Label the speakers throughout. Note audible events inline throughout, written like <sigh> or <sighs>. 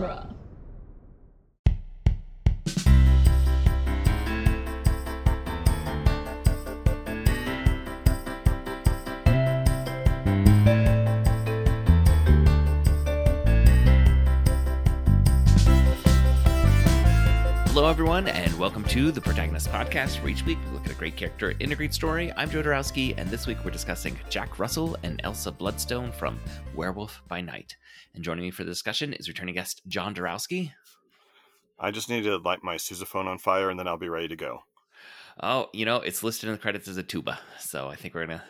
Speaker 1: genre.
Speaker 2: Everyone, and welcome to the Protagonist Podcast, where each week we look at a great character in a great story. I'm Joe Darowski, and this week we're discussing Jack Russell and Elsa Bloodstone from Werewolf by Night. And joining me for the discussion is returning guest John Darowski.
Speaker 3: I just need to light my sousaphone on fire, and then I'll be ready to go.
Speaker 2: Oh, you know, it's listed in the credits as a tuba, so I think we're gonna.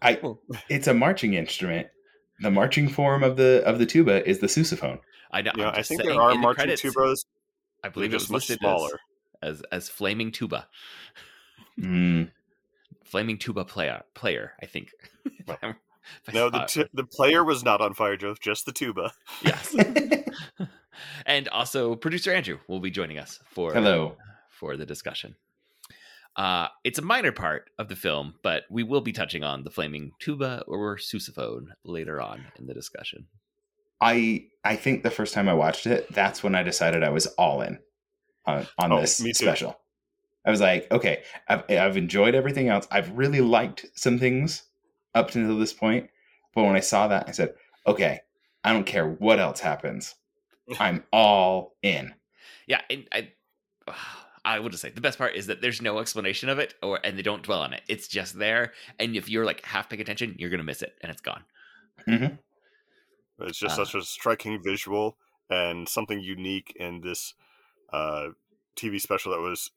Speaker 4: I, it's a marching instrument. The marching form of the of the tuba is the sousaphone.
Speaker 2: I, know,
Speaker 3: Yeah,
Speaker 2: I'm
Speaker 3: I
Speaker 2: just
Speaker 3: think
Speaker 2: saying,
Speaker 3: there are
Speaker 2: in the
Speaker 3: marching
Speaker 2: credits,
Speaker 3: tubas.
Speaker 2: I believe it
Speaker 3: just
Speaker 2: was
Speaker 3: much
Speaker 2: listed
Speaker 3: smaller.
Speaker 2: as, as as flaming tuba,
Speaker 4: Mm,
Speaker 2: flaming tuba player. Player, I think. <laughs>
Speaker 3: Well,
Speaker 2: I <laughs>
Speaker 3: No, the t- the player was not on fire, Joe. Just the tuba. <laughs>
Speaker 2: yes. and also producer Andrew will be joining us for
Speaker 4: Hello.
Speaker 2: for the discussion. Uh, it's a minor part of the film, but we will be touching on the flaming tuba or sousaphone later on in the discussion.
Speaker 4: I I think the first time I watched it, that's when I decided I was all in on, on
Speaker 3: Oh,
Speaker 4: this special. I was like, okay, I've, I've enjoyed everything else. I've really liked some things up until this point, but when I saw that, I said, okay, I don't care what else happens. <laughs> I'm all in.
Speaker 2: Yeah, and I <sighs> I would just say the best part is that there's no explanation of it, or and they don't dwell on it. It's just there, and if you're like half paying attention, you're gonna miss it, and it's gone. Mm-hmm.
Speaker 3: It's just
Speaker 2: Uh.
Speaker 3: such a striking visual and something unique in this uh, TV special that was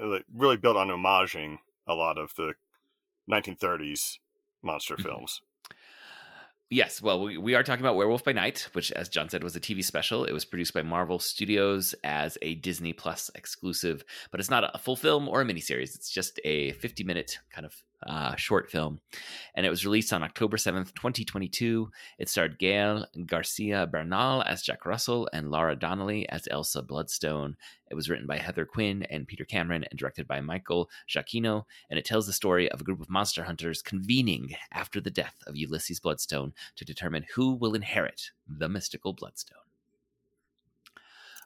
Speaker 3: uh, like, really built on homaging a lot of the 1930s monster
Speaker 2: Mhm.
Speaker 3: films.
Speaker 2: Yes, well, we, we are talking about Werewolf by Night, which, as John said, was a TV special. It was produced by Marvel Studios as a Disney Plus exclusive, but it's not a full film or a miniseries. It's just a 50 minute kind of uh, short film. And it was released on October 7th, 2022. It starred Gael Garcia Bernal as Jack Russell and Laura Donnelly as Elsa Bloodstone. It was written by Heather Quinn and Peter Cameron and directed by Michael Giacchino. And it tells the story of a group of monster hunters convening after the death of Ulysses Bloodstone to determine who will inherit the mystical bloodstone.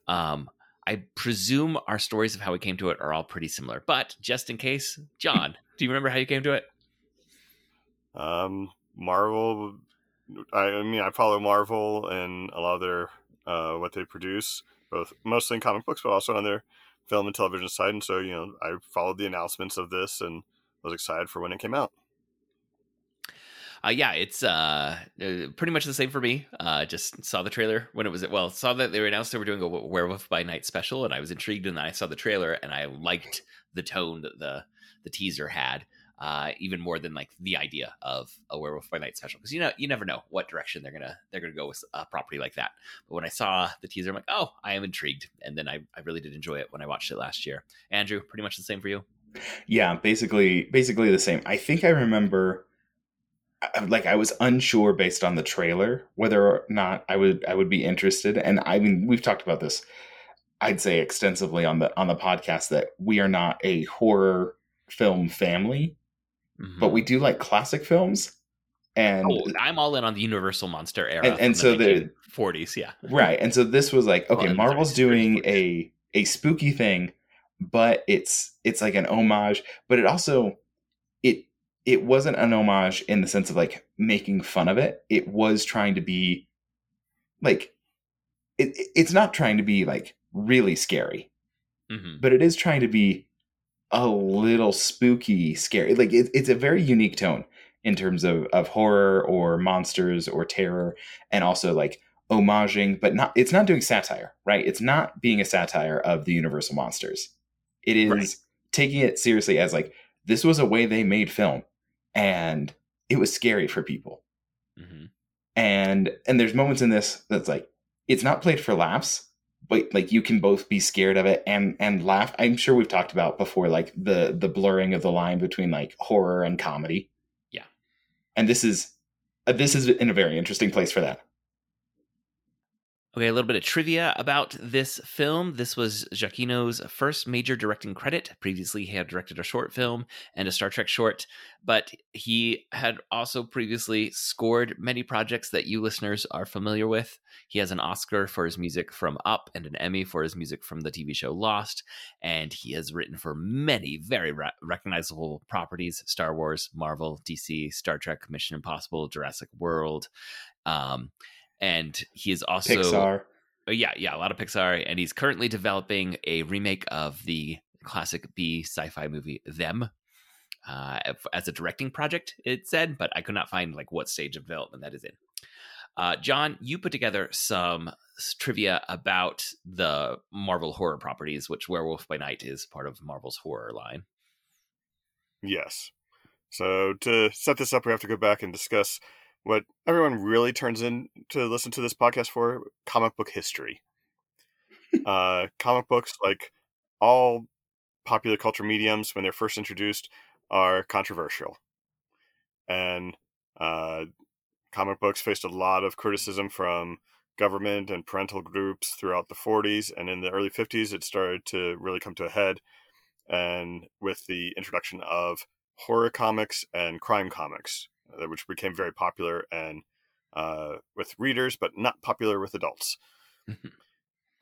Speaker 2: Um, I presume our stories of how we came to it are all pretty similar, but just in case, John, <laughs> do you remember how you came to it?
Speaker 3: Um, Marvel, I, I mean, I follow Marvel and a lot of their uh, what they produce, both mostly in comic books, but also on their film and television side. And so, you know, I followed the announcements of this and was excited for when it came out.
Speaker 2: Uh, yeah, it's uh, uh, pretty much the same for me. Uh, just saw the trailer when it was well, saw that they announced they were doing a Werewolf by Night special, and I was intrigued. And then I saw the trailer, and I liked the tone that the the teaser had, uh, even more than like the idea of a Werewolf by Night special. Because you know, you never know what direction they're gonna they're gonna go with a property like that. But when I saw the teaser, I'm like, oh, I am intrigued. And then I I really did enjoy it when I watched it last year. Andrew, pretty much the same for you.
Speaker 4: Yeah, basically, basically the same. I think I remember, like, I was unsure based on the trailer whether or not I would I would be interested. And I mean, we've talked about this. I'd say extensively on the on the podcast that we are not a horror film family,
Speaker 2: Mhm.
Speaker 4: but we do like classic films. And
Speaker 2: Oh, I'm all in on the Universal Monster era,
Speaker 4: And- and so the-
Speaker 2: 40s, yeah.
Speaker 4: right, and so this was like, okay,
Speaker 2: and
Speaker 4: Marvel's
Speaker 2: 30s,
Speaker 4: doing
Speaker 2: 40s.
Speaker 4: a a spooky thing, but it's it's like an homage, but it also it wasn't an homage in the sense of like making fun of it. It was trying to be like it, it's not trying to be like really scary,
Speaker 2: hmm
Speaker 4: but it is trying to be a little spooky scary. Like it, it's a very unique tone in terms of of horror or monsters or terror and also like homaging but not it's not doing satire, right? It's not being a satire of the universal monsters. It is
Speaker 2: Right.
Speaker 4: taking it seriously as like this was a way they made film and it was scary for people.
Speaker 2: Hmm
Speaker 4: and and there's moments in this that's like it's not played for laughs but like you can both be scared of it and and laugh. I'm sure we've talked about before like the the blurring of the line between like horror and comedy.
Speaker 2: Yeah.
Speaker 4: and this is uh, this is in a very interesting place for that
Speaker 2: Okay, a little bit of trivia about this film. This was Giacchino's first major directing credit. Previously, he had directed a short film and a Star Trek short, but he had also previously scored many projects that you listeners are familiar with. He has an Oscar for his music from Up and an Emmy for his music from the TV show Lost, and he has written for many very re- recognizable properties Star Wars, Marvel, DC, Star Trek, Mission Impossible, Jurassic World. Um, and he is also
Speaker 4: Pixar.
Speaker 2: Uh, yeah, yeah, a lot of Pixar, and he's currently developing a remake of the classic B sci-fi movie Them uh, as a directing project. It said, but I could not find like what stage of development that is in. Uh, John, you put together some trivia about the Marvel horror properties, which Werewolf by Night is part of Marvel's horror line.
Speaker 3: Yes. So to set this up, we have to go back and discuss what everyone really turns in to listen to this podcast for comic book history. <laughs> uh, comic books, like all popular culture mediums, when they're first introduced, are controversial. And uh, comic books faced a lot of criticism from government and parental groups throughout the 40s. And in the early 50s, it started to really come to a head. And with the introduction of horror comics and crime comics, which became very popular and uh, with readers, but not popular with adults. Mm-hmm.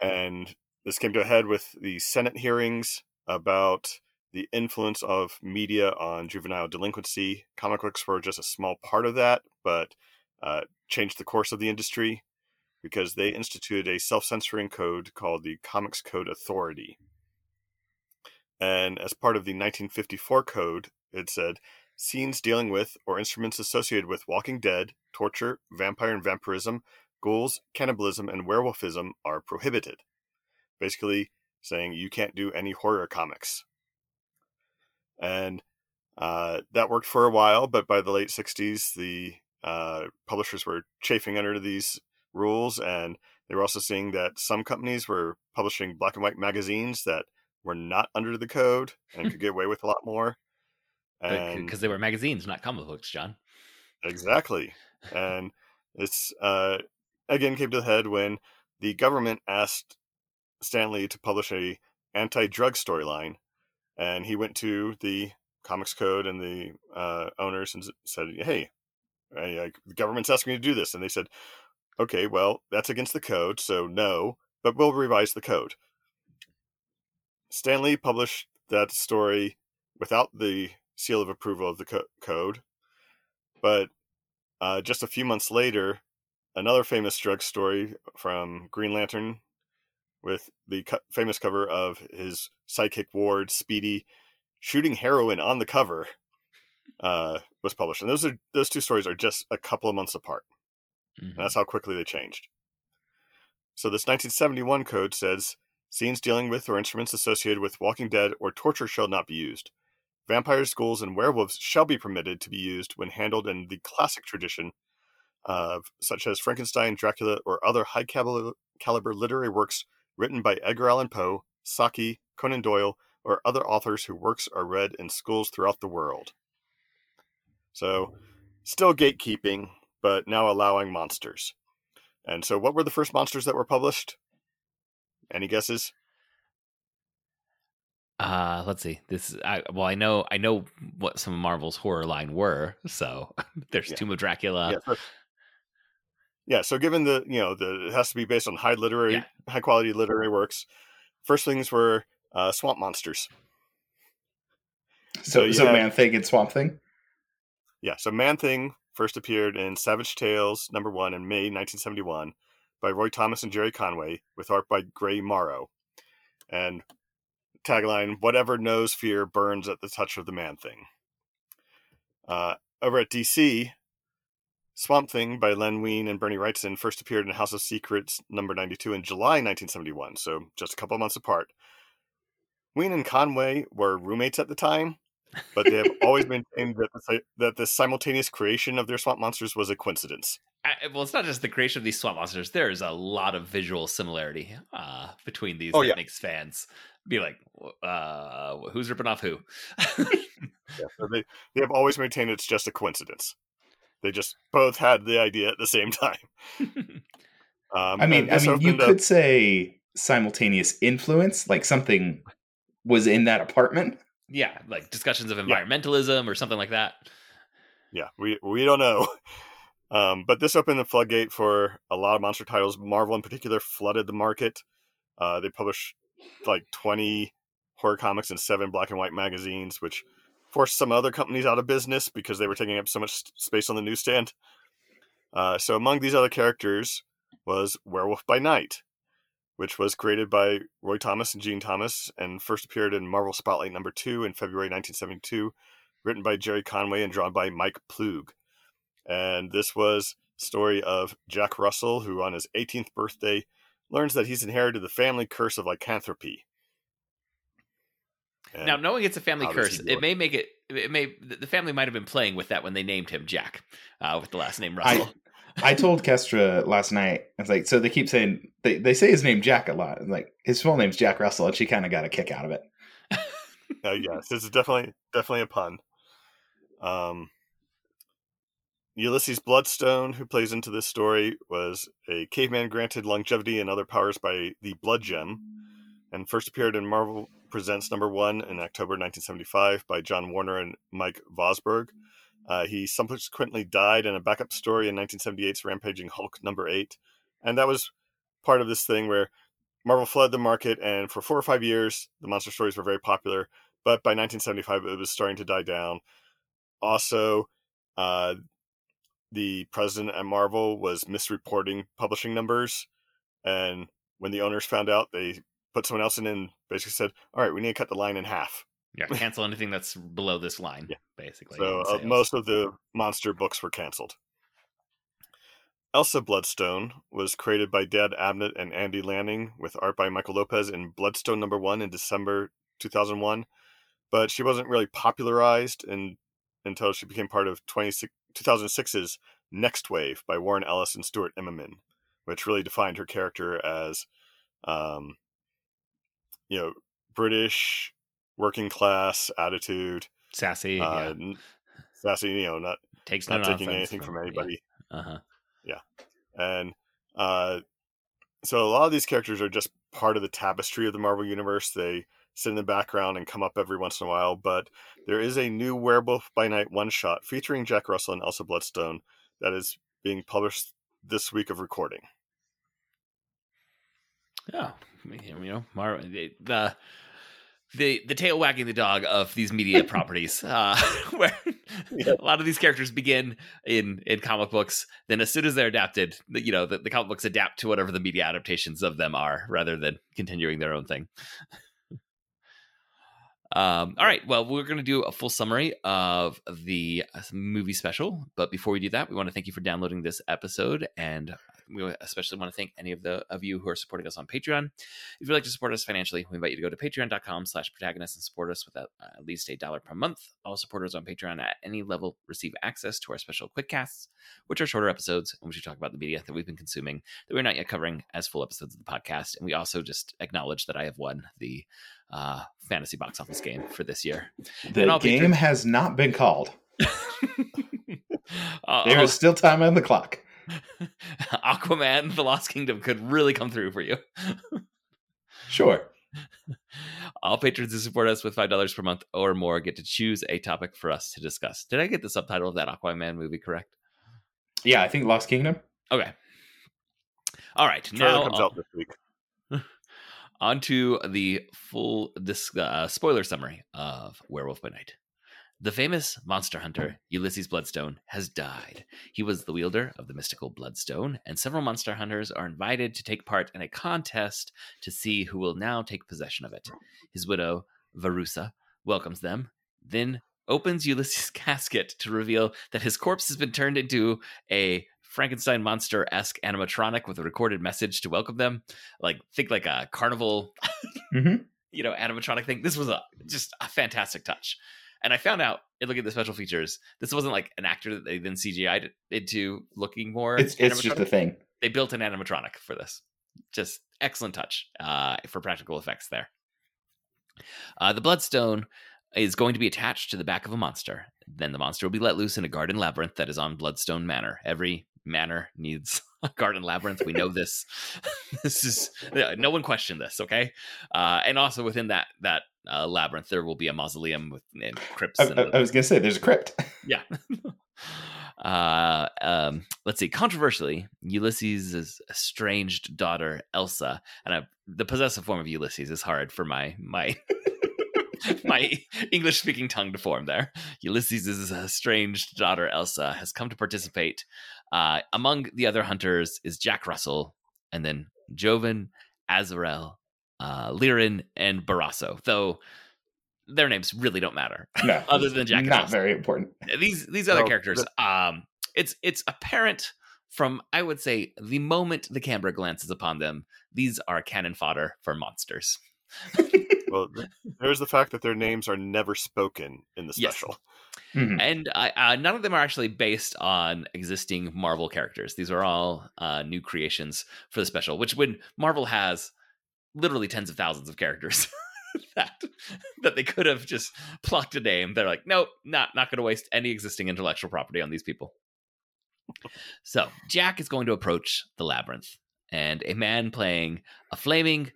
Speaker 3: and this came to a head with the Senate hearings about the influence of media on juvenile delinquency. Comic books were just a small part of that, but uh, changed the course of the industry because they instituted a self censoring code called the Comics Code Authority. And as part of the 1954 code, it said scenes dealing with or instruments associated with Walking Dead, torture, vampire and vampirism, ghouls, cannibalism, and werewolfism are prohibited. Basically, saying you can't do any horror comics. And uh, that worked for a while, but by the late 60s, the uh, publishers were chafing under these rules, and they were also seeing that some companies were publishing black and white magazines that were not under the code and <laughs> could get away with a lot more
Speaker 2: because they were magazines, not comic books, John.
Speaker 3: Exactly, and this uh, again came to the head when the government asked Stan Lee to publish a anti-drug storyline, and he went to the Comics Code and the uh, owners and said, "Hey, I, the government's asking me to do this," and they said, "Okay, well, that's against the code, so no, but we'll revise the code." Stan Lee published that story without the seal of approval of the co- code. But uh, just a few months later, another famous drug story from Green Lantern with the co- famous cover of his psychic Ward, Speedy, shooting heroin on the cover uh, was published. And those are those two stories are just a couple of months apart. Mm-hmm. that's how quickly they changed. So this 1971 code says scenes dealing with or instruments associated with Walking Dead or torture shall not be used. Vampires, ghouls, and werewolves shall be permitted to be used when handled in the classic tradition of such as Frankenstein, Dracula, or other high caliber, caliber literary works written by Edgar Allan Poe, Saki, Conan Doyle, or other authors whose works are read in schools throughout the world. So, still gatekeeping, but now allowing monsters. And so, what were the first monsters that were published? Any guesses?
Speaker 2: Uh, let's see. This I, well, I know I know what some of Marvel's horror line were. So <laughs> there's yeah. Tomb of Dracula.
Speaker 3: Yeah so, yeah, so given the you know the it has to be based on high literary, yeah. high quality literary works. First things were uh, swamp monsters.
Speaker 4: So, so, so Man Thing and Swamp Thing.
Speaker 3: Yeah, so Man Thing first appeared in Savage Tales number one in May 1971 by Roy Thomas and Gerry Conway, with art by Gray Morrow. And tagline whatever knows fear burns at the touch of the man thing. Uh, over at dc swamp thing by len wein and bernie wrightson first appeared in house of secrets number 92 in july 1971 so just a couple months apart. Wein and conway were roommates at the time but they have always maintained that the, that the simultaneous creation of their swamp monsters was a coincidence
Speaker 2: I, well, it's not just the creation of these swamp monsters. There is a lot of visual similarity uh, between these
Speaker 3: oh,
Speaker 2: that
Speaker 3: yeah.
Speaker 2: makes fans be like, uh, "Who's ripping off who?" <laughs>
Speaker 3: yeah, so they they have always maintained it's just a coincidence. They just both had the idea at the same time. <laughs> Um,
Speaker 4: I mean, I mean, you
Speaker 3: opened up-
Speaker 4: could say simultaneous influence, like something was in that apartment.
Speaker 2: Yeah, like discussions of environmentalism or something like that.
Speaker 3: yeah, we we don't know. <laughs> Um, but this opened the floodgate for a lot of monster titles. Marvel, in particular, flooded the market. Uh, they published like twenty horror comics and seven black and white magazines, which forced some other companies out of business because they were taking up so much space on the newsstand. Uh, so among these other characters was Werewolf by Night, which was created by Roy Thomas and Gene Thomas and first appeared in Marvel Spotlight number two in February 1972, written by Gerry Conway and drawn by Mike Ploog. And this was story of Jack Russell, who on his 18th birthday learns that he's inherited the family curse of lycanthropy. And-
Speaker 2: now, knowing it's a family curse, it may make it. It may the family might have been playing with that when they named him Jack, uh, with the last name Russell.
Speaker 4: I told Kestra last night. I was like, so they keep saying they, they say his name Jack a lot. and, Like his full name's Jack Russell, and she kind of got a kick out of it.
Speaker 3: Uh, <laughs> yes, this is definitely definitely a pun. Um, Ulysses Bloodstone, who plays into this story, was a caveman granted longevity and other powers by the Blood Gem, and first appeared in Marvel Presents number one in October 1975 by John Warner and Mike Vosburg. Uh, he subsequently died in a backup story in 1978's Rampaging Hulk number eight, and that was part of this thing where Marvel flooded the market, and for four or five years, the monster stories were very popular. But by 1975, it was starting to die down. Also, uh, the president at Marvel was misreporting publishing numbers, and when the owners found out, they put someone else in and basically said, "All right, we need to cut the line in half."
Speaker 2: Yeah, <laughs> cancel anything that's below this line,
Speaker 3: Yeah.
Speaker 2: basically.
Speaker 3: So uh, most of the monster books were canceled. Elsa Bloodstone was created by Dan Abnett and Andy Lanning with art by Michael Lopez in Bloodstone number one in December 2001. But she wasn't really popularized in, until she became part of 26 2006's Next Wave by Warren Ellis and Stuart Immonen, which really defined her character as, um, you know, British working class attitude,
Speaker 2: sassy,
Speaker 3: uh,
Speaker 2: yeah.
Speaker 3: sassy, you know, not
Speaker 2: takes
Speaker 3: not taking
Speaker 2: offense
Speaker 3: anything from anybody.
Speaker 2: Uh huh.
Speaker 3: Yeah, and uh, so a lot of these characters are just part of the tapestry of the Marvel Universe. They sit in the background and come up every once in a while. But there is a new Werewolf by Night one shot featuring Jack Russell and Elsa Bloodstone that is being published this week of recording.
Speaker 2: Oh, you know, Mar- the the the tail wagging the dog of these media <laughs> properties, uh, <laughs> where
Speaker 3: Yeah.
Speaker 2: a lot of these characters begin in in comic books. Then, as soon as they're adapted, the- you know, the, the comic books adapt to whatever the media adaptations of them are, rather than continuing their own thing. <laughs> Um, all right. Well, we're going to do a full summary of the uh, movie special. But before we do that, we want to thank you for downloading this episode. And we especially want to thank any of the of you who are supporting us on Patreon. If you'd like to support us financially, we invite you to go to patreon.com slash protagonist and support us with at, uh, at least a dollar per month. All supporters on Patreon at any level receive access to our special quick casts, which are shorter episodes in which we talk about the media that we've been consuming that we're not yet covering as full episodes of the podcast. And we also just acknowledge that I have won the uh, fantasy box office game for this year.
Speaker 4: The game
Speaker 2: be-
Speaker 4: has not been called. <laughs>
Speaker 2: Uh,
Speaker 4: There is still time on the clock. <laughs>
Speaker 2: Aquaman, The Lost Kingdom could really come through for you.
Speaker 4: Sure. <laughs>
Speaker 2: All patrons who support us with $5 per month or more get to choose a topic for us to discuss. Did I get the subtitle of that Aquaman movie correct?
Speaker 4: Yeah, I think Lost Kingdom.
Speaker 2: Okay. All right.
Speaker 3: Trailer
Speaker 2: now
Speaker 3: comes out this week. <laughs>
Speaker 2: on to the full dis- uh, spoiler summary of Werewolf by Night. The famous monster hunter Ulysses Bloodstone has died. He was the wielder of the mystical Bloodstone, and several monster hunters are invited to take part in a contest to see who will now take possession of it. His widow, Verussa, welcomes them, then opens Ulysses' <laughs> casket to reveal that his corpse has been turned into a Frankenstein monster esque animatronic with a recorded message to welcome them. Like, think like a carnival
Speaker 4: Mm-hmm. <laughs>
Speaker 2: you know, animatronic thing. This was a just a fantastic touch. And I found out looking at the special features, this wasn't like an actor that they then CGI'd into looking more.
Speaker 4: It's it's just a thing.
Speaker 2: They built an animatronic for this. Just excellent touch uh, for practical effects there. Uh, the Bloodstone is going to be attached to the back of a monster. Then the monster will be let loose in a garden labyrinth that is on Bloodstone Manor. Every manor needs <laughs> garden labyrinth. We know this. <laughs> this is no one questioned this. Okay, uh, and also within that that uh, labyrinth, there will be a mausoleum with and crypts.
Speaker 4: I,
Speaker 2: and
Speaker 4: I, I was gonna say there's a crypt. <laughs>
Speaker 2: yeah. Uh, um, let's see. Controversially, Ulysses' estranged daughter Elsa, and I, the possessive form of Ulysses is hard for my my my English speaking tongue to form. There, Ulysses' estranged daughter Elsa has come to participate. Uh, among the other hunters is Jack Russell, and then Jovan, Azarel, uh, Liorn, and Barasso. Though their names really don't matter. <laughs>
Speaker 4: No,
Speaker 2: Other than Jack
Speaker 4: not
Speaker 2: Elsa.
Speaker 4: very important.
Speaker 2: these these other
Speaker 3: No,
Speaker 2: characters um it's it's apparent from i would say the moment the camera glances upon them these are cannon fodder for monsters <laughs>
Speaker 3: Well, there's the fact that their names are never spoken in the
Speaker 2: Yes.
Speaker 3: special.
Speaker 4: Mhm.
Speaker 2: and I, uh, none of them are actually based on existing marvel characters these are all uh, new creations for the special which when marvel has literally tens of thousands of characters <laughs> that that they could have just plucked a name they're like nope not not going to waste any existing intellectual property on these people so jack is going to approach the labyrinth and a man playing a flaming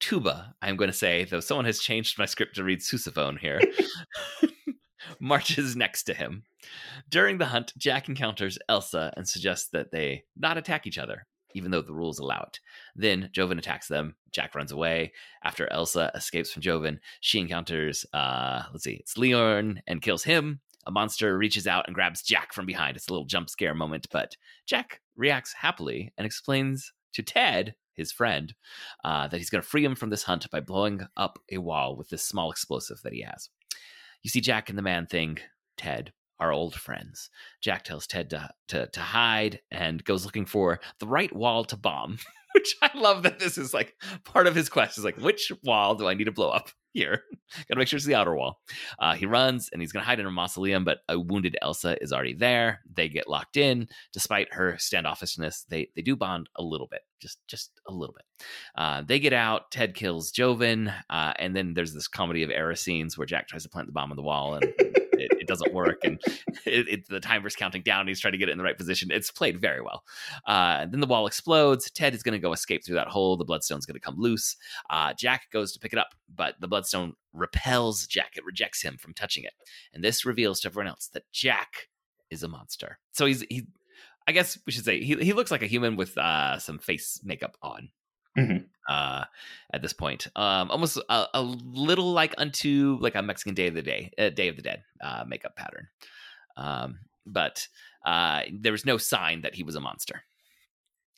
Speaker 2: tuba i'm going to say though someone has changed my script to read sousaphone here <laughs> <laughs> marches next to him. During the hunt jack encounters elsa and suggests that they not attack each other even though the rules allow it. Then joven attacks them. Jack runs away. After elsa escapes from joven she encounters uh let's see it's leon and kills him. A monster reaches out and grabs jack from behind. It's a little jump scare moment but jack reacts happily and explains to ted his friend uh, that he's going to free him from this hunt by blowing up a wall with this small explosive that he has you see jack and the man thing ted are old friends. Jack tells ted to, to, to hide and goes looking for the right wall to bomb <laughs> which i love that this is like part of his quest. Is like which wall do i need to blow up <laughs> here? Gotta make sure it's the outer wall. Uh, he runs and he's gonna hide in a mausoleum but a wounded elsa is already there. They get locked in. Despite her standoffishness they they do bond a little bit just just a little bit. Uh, they get out ted kills joven uh, and then there's this comedy of error scenes where jack tries to plant the bomb on the wall and it, it doesn't work and <laughs> it, it, the timer's counting down he's trying to get it in the right position. It's played very well. Uh, then the wall explodes. Ted is going to go escape through that hole. The bloodstone's going to come loose. Uh, jack goes to pick it up but the bloodstone repels jack. It rejects him from touching it. And this reveals to everyone else that jack is a monster. So he's he i guess we should say he, he looks like a human with uh, some face makeup on
Speaker 4: Mhm.
Speaker 2: uh, at this point um, almost a, a little like unto like a mexican day of the day uh, day of the dead uh, makeup pattern um, but uh, there was no sign that he was a monster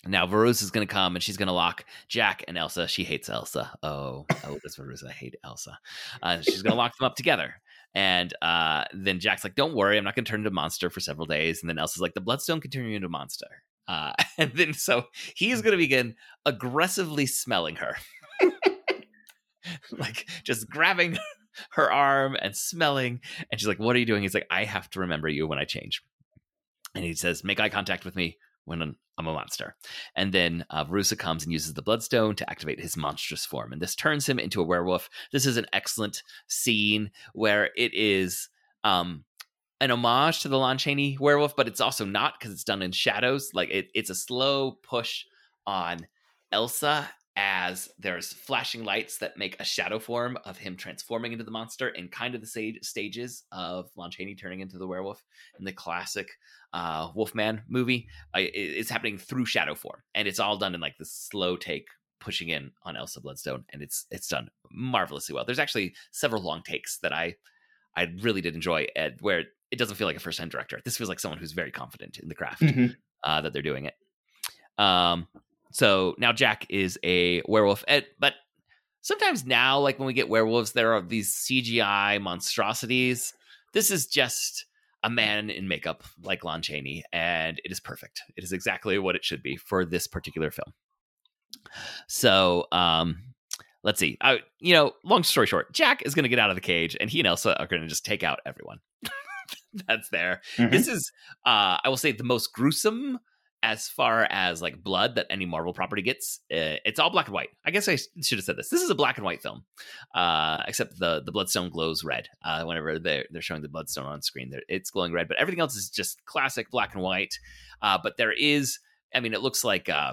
Speaker 2: now Varus is going to come and she's going to lock Jack and Elsa. She hates Elsa. Oh, oh, this Varus, I hate Elsa. Uh, she's going <laughs> to lock them up together. And uh, then Jack's like, "Don't worry, I'm not going to turn into a monster for several days." And then Elsa's like, "The bloodstone can turn you into a monster." Uh, <laughs> and then so he's going to begin aggressively smelling her, <laughs> like just grabbing <laughs> her arm and smelling. And she's like, "What are you doing?" He's like, "I have to remember you when I change." And he says, "Make eye contact with me when I'm a monster." And then uh, Verussa comes and uses the bloodstone to activate his monstrous form, and this turns him into a werewolf. This is an excellent scene where it is um, an homage to the Lon Chaney werewolf, but it's also not because it's done in shadows. Like it, it's a slow push on Elsa as there's flashing lights that make a shadow form of him transforming into the monster in kind of the stage, stages of Lon Chaney turning into the werewolf in the classic uh, Wolfman movie. Uh, it- it's happening through shadow form, and it's all done in like this slow take pushing in on Elsa Bloodstone, and it's it's done marvelously well. There's actually several long takes that I I really did enjoy, Ed, where it doesn't feel like a first time director. This feels like someone who's very confident in the craft
Speaker 4: Mhm.
Speaker 2: uh, that they're doing it. Um, so now Jack is a werewolf, Ed, but sometimes now, like when we get werewolves, there are these CGI monstrosities. This is just a man in makeup like Lon Chaney, and it is perfect. It is exactly what it should be for this particular film. So, um, let's see. I, you know, long story short, Jack is going to get out of the cage, and he and Elsa are going to just take out everyone. <laughs> That's there.
Speaker 4: Mhm.
Speaker 2: This is, uh, I will say, the most gruesome as far as like blood that any Marvel property gets, uh, it's all black and white. I guess I should have said this. This is a black and white film, uh, except the the bloodstone glows red. Uh, whenever they're they're showing the bloodstone on screen, it's glowing red. But everything else is just classic black and white. Uh, but there is, I mean, it looks like uh,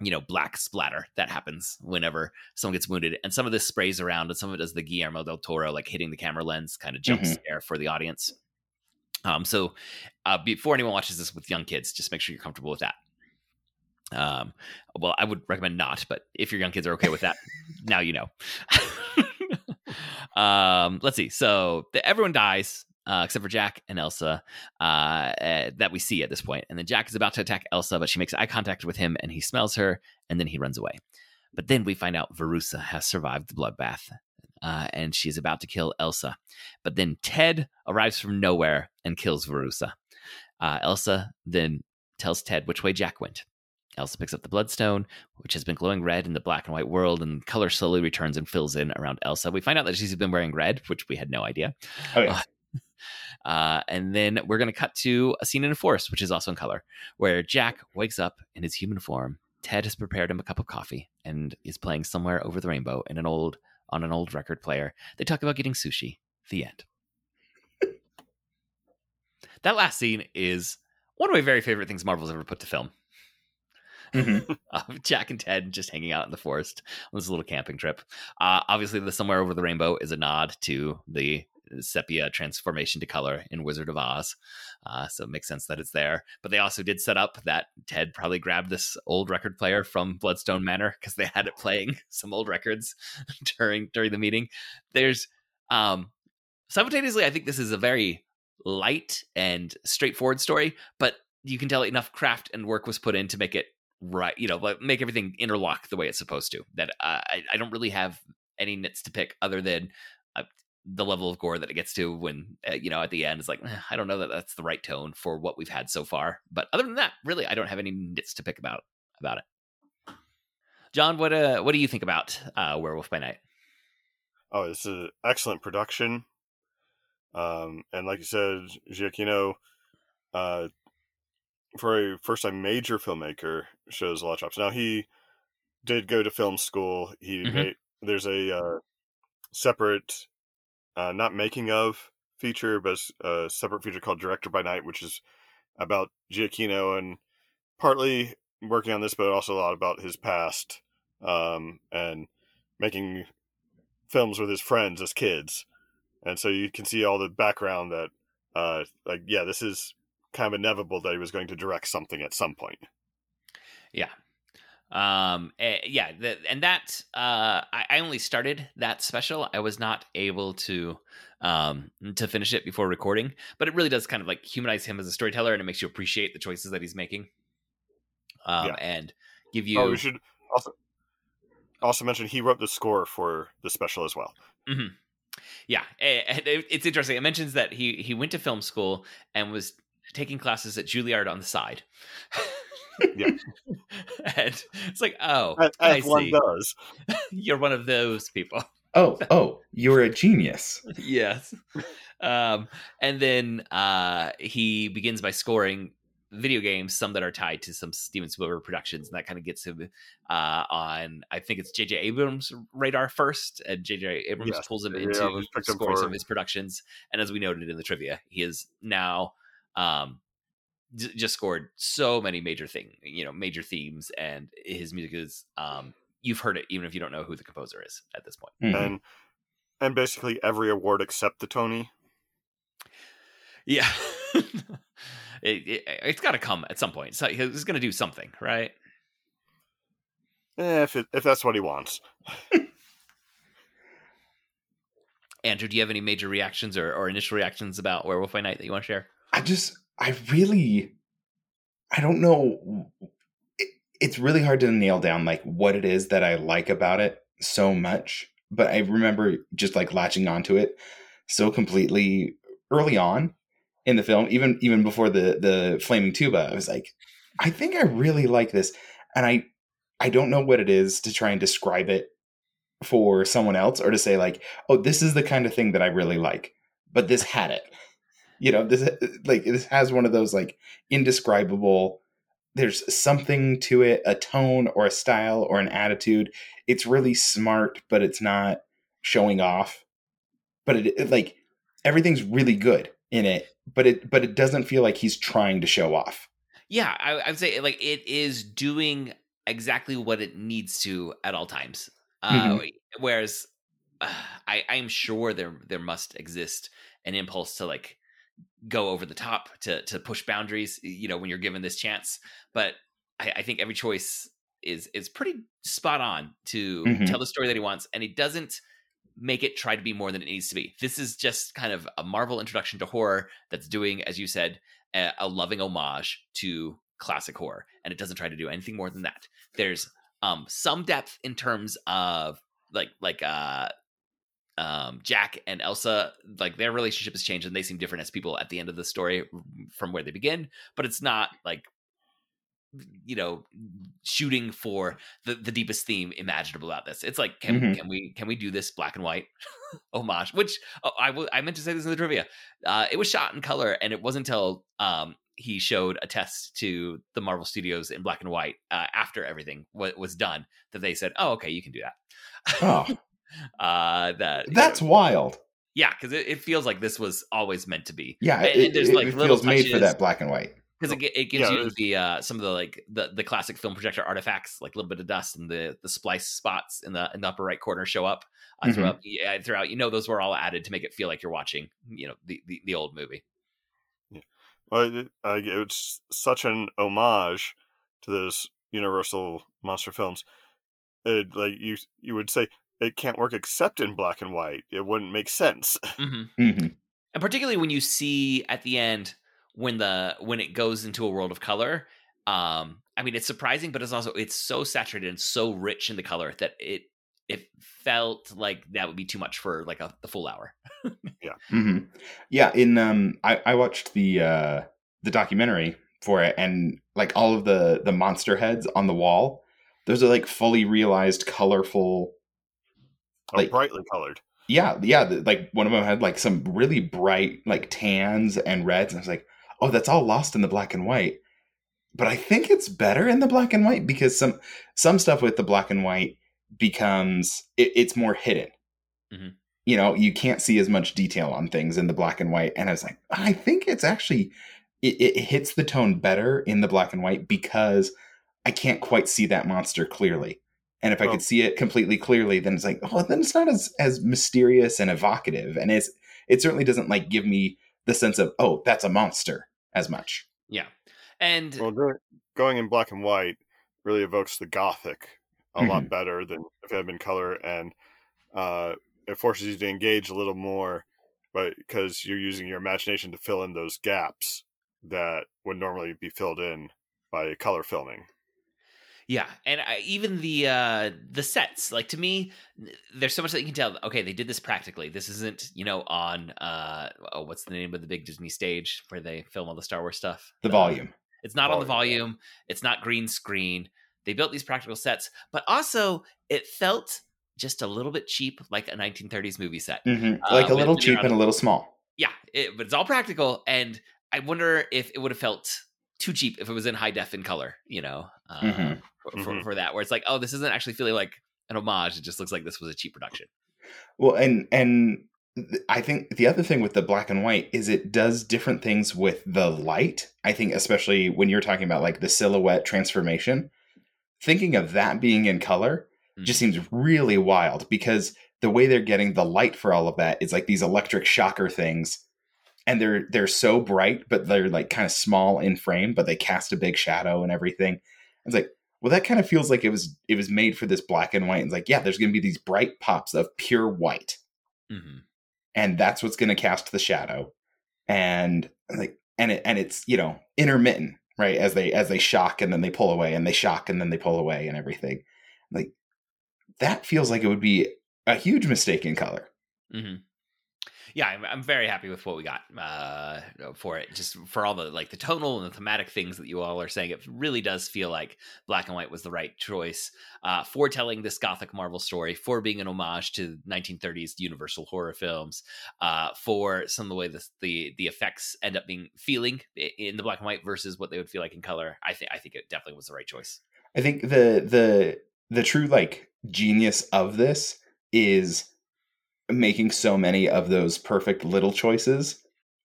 Speaker 2: you know, black splatter that happens whenever someone gets wounded. And some of this sprays around, and some of it does the Guillermo del Toro, like hitting the camera lens, kind of jump mm-hmm. scare for the audience. Um, so uh, before anyone watches this with young kids, just make sure you're comfortable with that. Um, well, I would recommend not, but if your young kids are okay with that, <laughs> now you know. <laughs> um, let's see. So the, everyone dies uh, except for Jack and Elsa uh, uh, that we see at this point. And then Jack is about to attack Elsa, but she makes eye contact with him and he smells her and then he runs away. But then we find out Verussa has survived the bloodbath uh, and she's about to kill Elsa. But then Ted arrives from nowhere and kills Verussa. Uh, Elsa then tells Ted which way Jack went. Elsa picks up the bloodstone, which has been glowing red in the black and white world, and color slowly returns and fills in around Elsa. We find out that she's been wearing red, which we had no idea. Oh, yeah. <laughs> Uh, and then we're going to cut to a scene in a forest, which is also in color, where Jack wakes up in his human form. Ted has prepared him a cup of coffee and is playing somewhere over the rainbow in an old on an old record player. They talk about getting sushi. The end. <laughs> that last scene is one of my very favorite things Marvel's ever put to film. Mm-hmm. <laughs> uh, Jack and Ted just hanging out in the forest on this little camping trip. Uh, obviously, the Somewhere Over the Rainbow is a nod to the sepia transformation to color in Wizard of Oz. Uh, so it makes sense that it's there. But they also did set up that Ted probably grabbed this old record player from Bloodstone Manor because they had it playing <laughs> some old records <laughs> during during the meeting. There's um simultaneously, I think this is a very light and straightforward story, but you can tell enough craft and work was put in to make it right, you know, make everything interlock the way it's supposed to. That uh, I, I don't really have any nits to pick other than uh, the level of gore that it gets to when uh, you know at the end is like eh, I don't know that that's the right tone for what we've had so far. But other than that, really, I don't have any nits to pick about about it. John, what uh, what do you think about uh, Werewolf by Night?
Speaker 3: Oh, is an excellent production, um, and like you said, Giacchino, uh, for a first time major filmmaker, shows a lot of chops. Now he did go to film school. He mm-hmm. made there's a uh, separate uh, not making of feature, but a separate feature called Director by Night, which is about Giacchino and partly working on this, but also a lot about his past um, and making films with his friends as kids. And so you can see all the background that, uh, like, yeah, this is kind of inevitable that he was going to direct something at some point.
Speaker 2: Yeah, um uh, yeah the, and that uh I, I, only started that special. I was not able to um to finish it before recording but it really does kind of like humanize him as a storyteller and it makes you appreciate the choices that he's making. Um yeah. and give you
Speaker 3: oh we should also also mention he wrote the score for the special as well.
Speaker 2: Mm-hmm. yeah and it's interesting. It mentions that he he went to film school and was taking classes at juilliard on the side <laughs>
Speaker 3: yeah. <laughs>
Speaker 2: and it's like, oh,
Speaker 3: as, as one does. <laughs>
Speaker 2: You're one of those people.
Speaker 4: Oh, oh, you're a genius. <laughs>
Speaker 2: yes. Um, and then uh, he begins by scoring video games, some that are tied to some Steven Spielberg productions, and that kind of gets him uh, on. I think it's J.J. Abrams' radar first, and J.J. Abrams yes. pulls him into yeah, scoring some of his productions. And as we noted in the trivia, he is now um, just scored so many major thing, you know, major themes, and his music is um, you've heard it even if you don't know who the composer is at this point.
Speaker 3: Mm-hmm. And and basically every award except the Tony.
Speaker 2: Yeah, <laughs> it, it, has got to come at some point. So he's going to do something, right?
Speaker 3: Eh, if it, if that's what he wants.
Speaker 2: Andrew, do you have any major reactions or, or initial reactions about Werewolf by Night that you want to share?
Speaker 4: I just I really, I don't know. It, it's really hard to nail down like what it is that I like about it so much. But I remember just like latching onto it so completely early on in the film, even even before the the flaming tuba. I was like, I think I really like this, and I I don't know what it is to try and describe it for someone else or to say like, oh, this is the kind of thing that I really like, but this had it you know this like this has one of those like indescribable there's something to it, a tone or a style or an attitude. It's really smart, but it's not showing off. But it, it like everything's really good in it, but it but it doesn't feel like he's trying to show off.
Speaker 2: Yeah, I, I would say like it is doing exactly what it needs to at all times. Uh,
Speaker 4: Mhm.
Speaker 2: Whereas uh, <sighs> I, I'm sure there there must exist an impulse to like go over the top to to push boundaries. You know, when you're given this chance, but I, I think every choice is is pretty spot on to
Speaker 4: Mhm.
Speaker 2: tell the story that he wants, and he doesn't make it try to be more than it needs to be. This is just kind of a Marvel introduction to horror that's doing, as you said, a, a loving homage to classic horror, and it doesn't try to do anything more than that. There's um some depth in terms of like like uh um Jack and Elsa like their relationship has changed and they seem different as people at the end of the story from where they begin but it's not like you know shooting for the, the deepest theme imaginable about this. It's like can,
Speaker 4: Mhm.
Speaker 2: can we can we do this black and white <laughs> homage? Which oh, I will- I meant to say this in the trivia. Uh it was shot in color and it wasn't until um he showed a test to the Marvel Studios in black and white uh, after everything w- was done that they said oh okay you can do that.
Speaker 4: Oh, <laughs>
Speaker 2: uh that you
Speaker 4: that's
Speaker 2: know,
Speaker 4: wild.
Speaker 2: yeah because it, it feels like this was always meant to be
Speaker 4: Yeah,
Speaker 2: And-
Speaker 4: it,
Speaker 2: and there's,
Speaker 4: it-
Speaker 2: like,
Speaker 4: it
Speaker 2: little
Speaker 4: feels made for that black and white.
Speaker 2: because it, it gives
Speaker 3: Yeah,
Speaker 2: you the uh some of the like the the classic film projector artifacts like a little bit of dust and the the splice spots in the in the upper right corner show up uh,
Speaker 4: Mhm.
Speaker 2: throughout yeah, throughout you know those were all added to make it feel like you're watching you know the the, the old movie Yeah.
Speaker 3: Well, it, uh, it's such an homage to those Universal monster films. It, like you, you would say it can't work except in black and white. It wouldn't make sense. <laughs>
Speaker 2: hmm
Speaker 4: hmm
Speaker 2: and particularly when you see at the end when the when it goes into a world of color um i mean it's surprising but it's also it's so saturated and so rich in the color that it it felt like that would be too much for like a the full hour <laughs>
Speaker 4: hmm Yeah, in um, I, I watched the uh the documentary for it, and like all of the the monster heads on the wall, those are like fully realized, colorful.
Speaker 3: Oh,
Speaker 4: Like-
Speaker 3: brightly colored.
Speaker 4: Yeah, yeah. Like one of them had like some really bright like tans and reds, and I was like, oh, that's all lost in the black and white. But I think it's better in the black and white because some some stuff with the black and white becomes it, it's more hidden.
Speaker 2: Mhm.
Speaker 4: You know, you can't see as much detail on things in the black and white. And I was like, I think it's actually it, it hits the tone better in the black and white because I can't quite see that monster clearly. And if I
Speaker 3: Oh.
Speaker 4: could see it completely clearly, then it's like, oh, then it's not as as mysterious and evocative, and it's it certainly doesn't like give me the sense of oh, that's a monster as much.
Speaker 2: yeah and
Speaker 3: Well, going in black and white really evokes the gothic a lot better than if it had been color, and uh, it forces you to engage a little more, but because you're using your imagination to fill in those gaps that would normally be filled in by color filming.
Speaker 2: Yeah, and I, even the uh the sets, like to me, there's so much that you can tell. Okay, they did this practically. This isn't, you know, on uh oh, what's the name of the big Disney stage where they film all the Star Wars stuff?
Speaker 4: The volume.
Speaker 2: It's not on the
Speaker 3: Volume,
Speaker 2: It's not green screen. They built these practical sets, but also it felt just a little bit cheap, like a 1930s movie set.
Speaker 4: Mhm.
Speaker 2: Uh,
Speaker 4: like a little cheap and a little small.
Speaker 2: Yeah, it, but it's all practical, and I wonder if it would have felt too cheap if it was in high def in color. You know, uh,
Speaker 4: Mhm.
Speaker 2: For, for,
Speaker 3: Mhm.
Speaker 2: for that, where it's like, oh, this isn't actually feeling like an homage. It just looks like this was a cheap production.
Speaker 4: Well, and and I think the other thing with the black and white is it does different things with the light. I think especially when you're talking about like the silhouette transformation, thinking of that being in color just seems really wild because the way they're getting the light for all of that is like these electric shocker things and they're they're so bright but they're like kind of small in frame but they cast a big shadow and everything. It's like well that kind of feels like it was it was made for this black and white. and It's like yeah, there's going to be these bright pops of pure white.
Speaker 2: Hmm
Speaker 4: and that's what's going to cast the shadow. And like and it and it's you know intermittent right? As they as they shock and then they pull away and they shock and then they pull away and everything. Like that feels like it would be a huge mistake in color.
Speaker 2: Hmm yeah, I'm, I'm very happy with what we got uh, for it. Just for all the like the tonal and the thematic things that you all are saying, it really does feel like Black and White was the right choice uh, for telling this gothic Marvel story, for being an homage to 1930s Universal horror films, uh, for some of the way the, the the effects end up being feeling in the black and white versus what they would feel like in color. I think I think it definitely was the right choice.
Speaker 4: I think the the the true like genius of this is making so many of those perfect little choices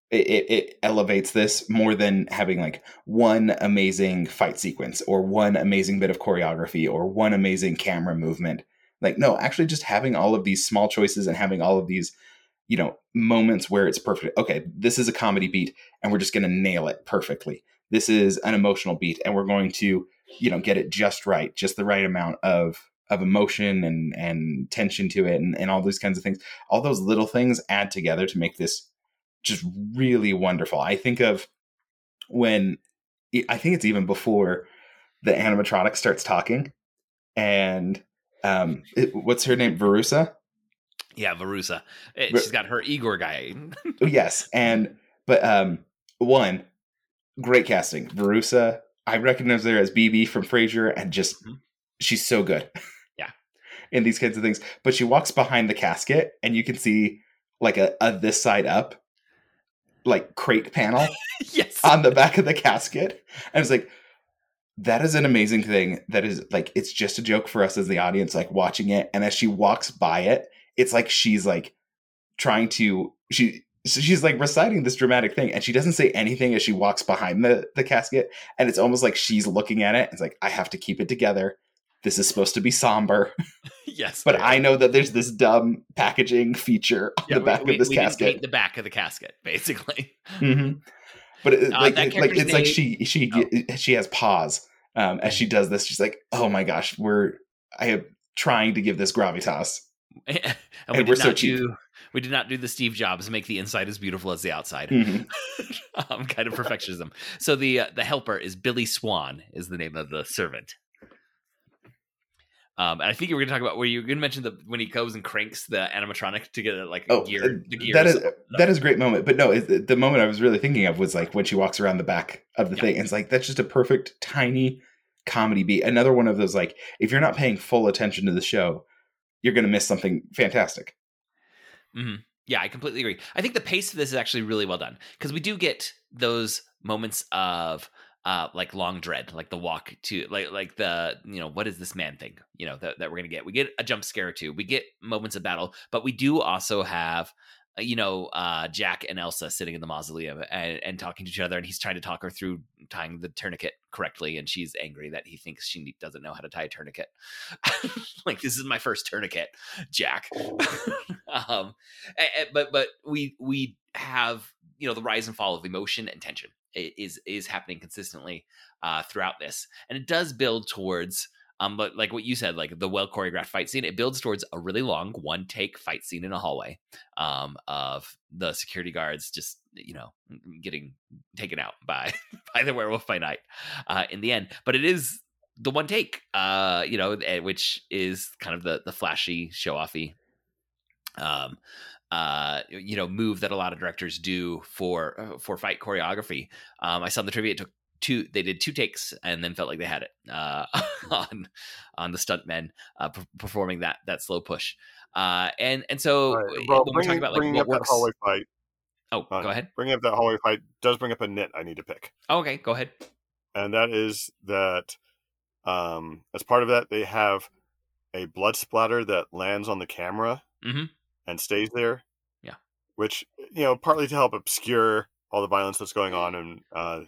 Speaker 4: it, it, it, elevates this more than having like one amazing fight sequence or one amazing bit of choreography or one amazing camera movement. Like no actually just having all of these small choices and having all of these you know moments where it's perfect. Okay this is a comedy beat and we're just going to nail it perfectly. This is an emotional beat and we're going to you know get it just right just the right amount of of emotion and and tension to it and, and all those kinds of things. All those little things add together to make this just really wonderful. I think of when i think it's even before the animatronic starts talking and um it, what's her name? Verussa
Speaker 2: yeah verussa eh, she's got her igor guy. <laughs>
Speaker 4: Oh, yes and but um one great casting. Verussa i recognize her as Bebe from frasier and just mm-hmm. she's so good <laughs> in these kinds of things. But she walks behind the casket, and you can see like a, a this side up, like crate panel, <laughs>
Speaker 2: yes,
Speaker 4: on the back of the casket, and it's like that is an amazing thing. That is like it's just a joke for us as the audience, like watching it. And as she walks by it, it's like she's like trying to she so she's like reciting this dramatic thing and she doesn't say anything as she walks behind the the casket and it's almost like she's looking at it it's like i have to keep it together this is supposed to be somber. <laughs>
Speaker 2: yes,
Speaker 4: but I know that there's this dumb packaging feature on yeah, the back
Speaker 2: we,
Speaker 4: of this
Speaker 2: we
Speaker 4: casket.
Speaker 2: the back of the casket, basically.
Speaker 4: Mm-hmm. But it, uh, like, like it's name... like she she oh. she has pause um, as she does this. She's like, "Oh my gosh, we're I am trying to give this gravitas, <laughs>
Speaker 2: and, we and we're so cheap." Do, we did not do the Steve Jobs make the inside as beautiful as the outside. Mm-hmm. <laughs> um, kind of perfectionism. So the uh, the helper is Billy Swan is the name of the servant. Um, and I think you were going to talk about where you're going to mention the when he goes and cranks the animatronic to get it like oh, gear. The gears.
Speaker 4: That is that is a great moment. But no, the moment I was really thinking of was like when she walks around the back of the yeah. thing. And it's like that's just a perfect tiny comedy beat. Another one of those like if you're not paying full attention to the show, you're going to miss something fantastic.
Speaker 2: Mm-hmm. Yeah, I completely agree. I think the pace of this is actually really well done because we do get those moments of uh, like long dread, like the walk to like like the you know what is this man thing you know that, that we're gonna get. We get a jump scare too. We get moments of battle, but we do also have uh, you know uh, Jack and Elsa sitting in the mausoleum and, and talking to each other, and he's trying to talk her through tying the tourniquet correctly, and she's angry that he thinks she doesn't know how to tie a tourniquet. <laughs> like this is my first tourniquet, Jack. <laughs> um, but but we we have you know the rise and fall of emotion and tension is is happening consistently uh, throughout this, and it does build towards. Um, but like what you said, like the well choreographed fight scene, it builds towards a really long one take fight scene in a hallway, um, of the security guards just you know getting taken out by <laughs> by the werewolf by night, uh, in the end. But it is the one take, uh, you know, eh, which is kind of the the flashy, show offy, um, uh, you know, move that a lot of directors do for uh, for fight choreography. Um, I saw the trivia it took two. They did two takes and then felt like they had it uh, <laughs> on on the stuntmen uh, p- performing that that slow push. Uh, and and so right. well, when we're talking about like what works,
Speaker 3: hallway fight.
Speaker 2: Oh, uh, go ahead.
Speaker 3: Bringing up that hallway fight does bring up a nit I need to pick.
Speaker 2: Oh, okay, go ahead.
Speaker 3: And that is that um, as part of that, they have a blood splatter that lands on the camera
Speaker 2: mm-hmm
Speaker 3: and stays there.
Speaker 2: Yeah.
Speaker 3: Which you know, partly to help obscure all the violence that's going on, and uh,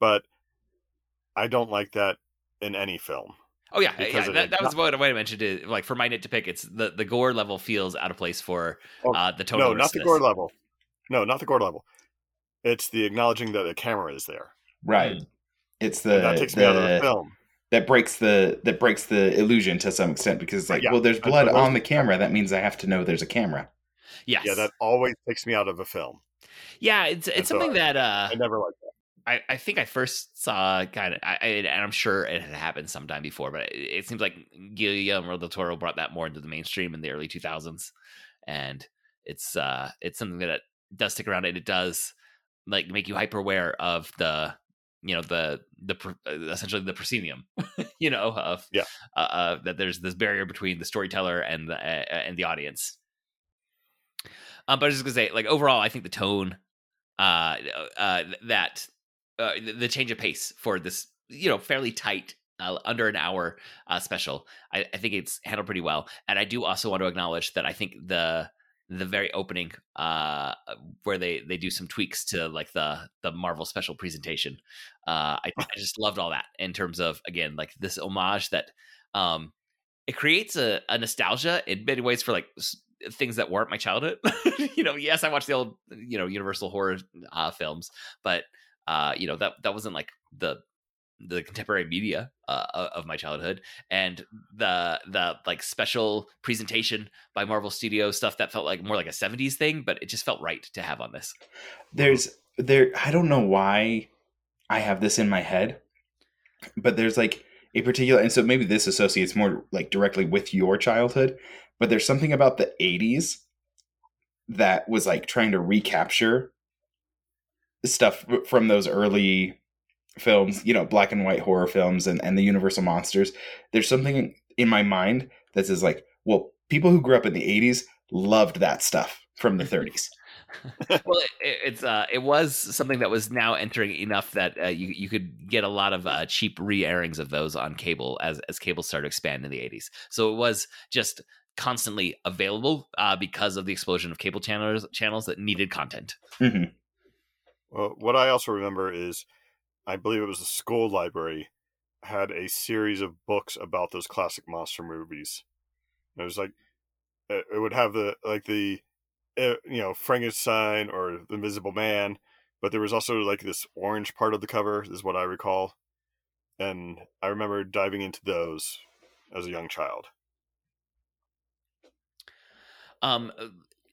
Speaker 3: but I don't like that in any film.
Speaker 2: Oh yeah, yeah that, that, was what I mentioned. It like for my nit to pick, it's the the gore level feels out of place for oh, uh, the total.
Speaker 3: No, not the gore level. No, not the gore level. It's the acknowledging that the camera is there.
Speaker 4: Right. It's the and
Speaker 3: that takes
Speaker 4: the,
Speaker 3: me out of the film
Speaker 4: that breaks the that breaks the illusion to some extent because it's like, yeah, well, there's blood on the camera. That means I have to know there's a camera.
Speaker 2: Yes.
Speaker 3: Yeah, that always takes me out of a film.
Speaker 2: Yeah, it's it's something that uh,
Speaker 3: I never liked that.
Speaker 2: I, I think I first saw kind of, I, and I'm sure it had happened sometime before, but it, it seems like Guillermo del Toro brought that more into the mainstream in the early 2000s, and it's uh it's something that does stick around and it does like make you hyper aware of the you know the the uh, essentially the proscenium <laughs> you know of
Speaker 3: yeah.
Speaker 2: uh, uh, that there's this barrier between the storyteller and the uh, and the audience. Um, but I was just gonna say like overall I think the tone uh uh that uh, the change of pace for this you know fairly tight uh, under an hour uh, special I, I think it's handled pretty well. And I do also want to acknowledge that I think the the very opening uh where they they do some tweaks to like the the marvel special presentation. Uh I, I, just loved all that in terms of again like this homage that um it creates a, a nostalgia in many ways for like things that weren't my childhood. <laughs> You know yes i watched the old you know universal horror uh films but uh you know that that wasn't like the the contemporary media uh, of my childhood and the the like special presentation by Marvel Studios stuff that felt like more like a 70s thing but it just felt right to have on this.
Speaker 4: There's there I don't know why I have this in my head but there's like a particular and so maybe this associates more like directly with your childhood but there's something about the 80s that was like trying to recapture stuff from those early films, you know, black and white horror films and, and the Universal monsters, there's something in my mind that says like, well, people who grew up in the 80s loved that stuff from the 30s. <laughs>
Speaker 2: well, it, it's uh, it was something that was now entering enough that uh, you you could get a lot of uh, cheap re-airings of those on cable as as cable started to expand in the 80s. So it was just constantly available uh, because of the explosion of cable channels channels that needed content.
Speaker 4: Mm-hmm.
Speaker 3: Well, what I also remember is I believe it was the school library, had a series of books about those classic monster movies. it was like it would have the like the eh, you know Frankenstein or the Invisible Man, but there was also like this orange part of the cover is what I recall, and I remember diving into those as a young child.
Speaker 2: Um, uh,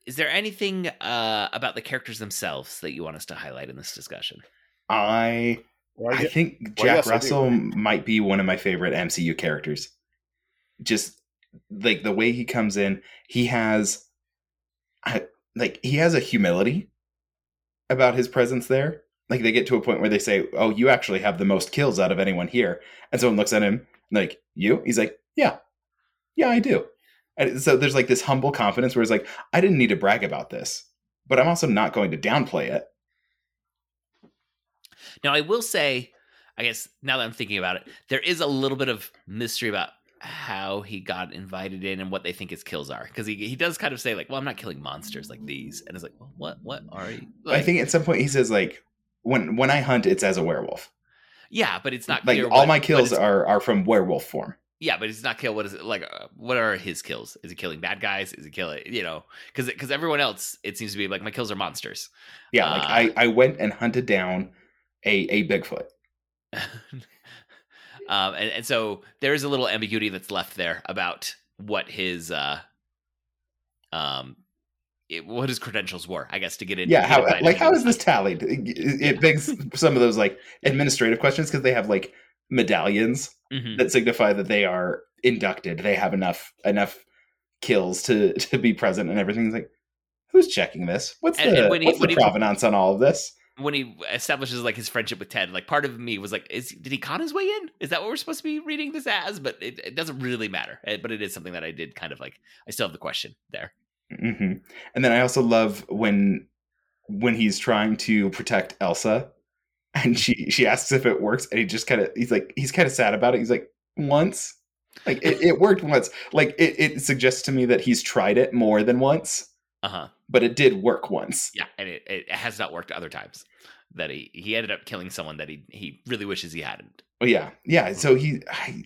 Speaker 2: is there anything uh, about the characters themselves that you want us to highlight in this discussion?
Speaker 4: I well, I, I, think Jack well, yes, Russell might be one of my favorite MCU characters. Just like the way he comes in, he has like he has a humility about his presence there. Like they get to a point where they say, "Oh, you actually have the most kills out of anyone here," and someone looks at him like, "You?" He's like, "Yeah, yeah, I do." And so there's like this humble confidence where it's like, "I didn't need to brag about this, but I'm also not going to downplay it."
Speaker 2: Now, I will say, I guess now that I'm thinking about it, there is a little bit of mystery about how he got invited in and what they think his kills are. Because he, he does kind of say like well i'm not killing monsters like these. And it's like well, what what are you like,
Speaker 4: i think at some point he says like when when i hunt it's as a werewolf.
Speaker 2: Yeah but it's not
Speaker 4: like all what, my kills are are from werewolf form.
Speaker 2: Yeah but it's not kill what is it like uh, what are his kills? Is he killing bad guys? Is he killing you know? Because because everyone else it seems to be like my kills are monsters.
Speaker 4: Yeah uh, like i i went and hunted down a a Bigfoot. <laughs>
Speaker 2: um, and, and so there is a little ambiguity that's left there about what his uh, um, it, what his credentials were, I guess, to get in.
Speaker 4: Yeah, how like how is this tallied? It, it begs some of those like administrative questions because they have like medallions mm-hmm. that signify that they are inducted. They have enough enough kills to to be present and everything's like who's checking this? What's and, the, and he, what's the provenance he, on all of this?
Speaker 2: When he establishes like his friendship with Ted, like part of me was like, is did he con his way in? Is that what we're supposed to be reading this as? But it, it doesn't really matter. But it is something that I did kind of like. I still have the question there.
Speaker 4: Mm-hmm. And then I also love when when he's trying to protect Elsa, and she she asks if it works, and he just kind of he's like he's kind of sad about it. He's like once, like it, it worked once. Like it, it suggests to me that he's tried it more than once
Speaker 2: uh huh.
Speaker 4: But it did work once.
Speaker 2: Yeah, and it, it has not worked other times. That he he ended up killing someone that he he really wishes he hadn't.
Speaker 4: Oh yeah, yeah. So he I,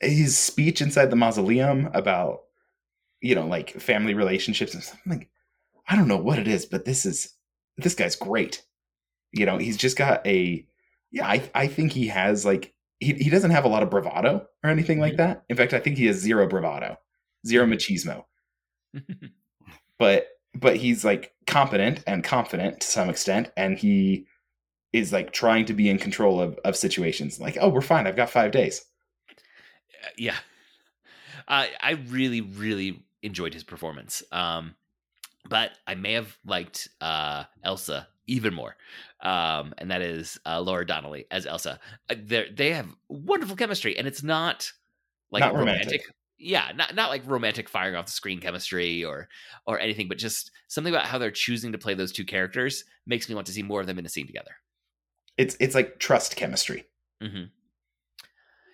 Speaker 4: his speech inside the mausoleum about you know like family relationships and something like I don't know what it is, but this is this guy's great. You know, he's just got a yeah. I I think he has like he he doesn't have a lot of bravado or anything like mm-hmm. that. In fact, I think he has zero bravado, zero machismo. <laughs> but but he's like competent and confident to some extent and he is like trying to be in control of, of situations like oh we're fine i've got five days
Speaker 2: uh, yeah i i really really enjoyed his performance um but I may have liked uh, Elsa even more, um, and that is uh, Laura Donnelly as Elsa. Uh, they they have wonderful chemistry, and it's not like
Speaker 4: Not
Speaker 2: romantic.
Speaker 4: romantic.
Speaker 2: Yeah, not not like romantic firing off the screen chemistry or or anything, but just something about how they're choosing to play those two characters makes me want to see more of them in a scene together.
Speaker 4: It's it's like trust chemistry.
Speaker 2: hmm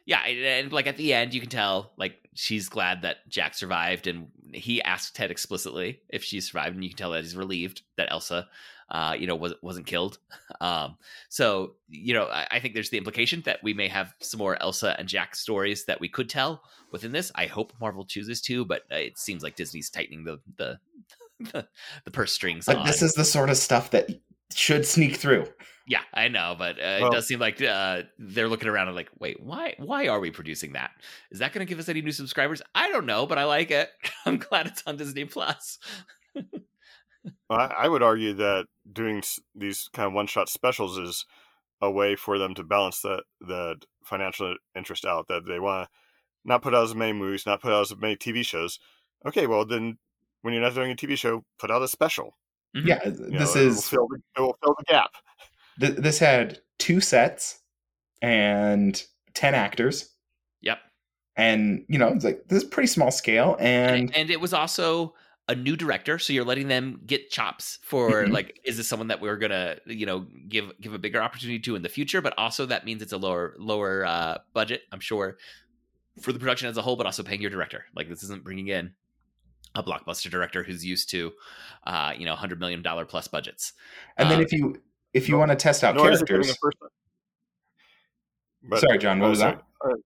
Speaker 2: Yeah, and, and like at the end, you can tell like she's glad that Jack survived, and he asked Ted explicitly if she survived, and you can tell that he's relieved that Elsa, uh, you know, was wasn't killed. <laughs> Um, so you know, I, I think there's the implication that we may have some more Elsa and Jack stories that we could tell within this. I hope Marvel chooses to, but uh, it seems like Disney's tightening the the <laughs> the, the purse strings.
Speaker 4: But
Speaker 2: on.
Speaker 4: this is the sort of stuff that should sneak through.
Speaker 2: Yeah, I know, but uh,
Speaker 3: Well-
Speaker 2: it does seem like uh, they're looking around and like, wait, why? Why are we producing that? Is that going to give us any new subscribers? I don't know, but I like it. <laughs> I'm glad it's on Disney Plus.
Speaker 3: I, I would argue that doing these kind of one-shot specials is a way for them to balance that that financial interest out. That they want to not put out as many movies, not put out as many TV shows. Okay, well then, when you're not doing a TV show, put out a special.
Speaker 2: Mhm.
Speaker 4: Yeah,
Speaker 3: You
Speaker 4: this
Speaker 3: know, it will
Speaker 4: is
Speaker 3: fill the, it will fill the gap.
Speaker 4: th- this had two sets and 10 actors
Speaker 2: Yep,
Speaker 4: and you know it's like this is pretty small scale and
Speaker 2: and, and it was also a new director, so you're letting them get chops for
Speaker 4: Mhm.
Speaker 2: like, is this someone that we're gonna, you know, give give a bigger opportunity to in the future? But also that means it's a lower lower uh, budget, I'm sure, for the production as a whole, but also paying your director. Like this isn't bringing in a blockbuster director who's used to, uh, you know, hundred million dollar plus budgets.
Speaker 4: and then
Speaker 2: um,
Speaker 4: if you if you want to test out
Speaker 3: Nor is it giving
Speaker 4: characters
Speaker 3: a first. But,
Speaker 4: sorry john what was that
Speaker 3: All right.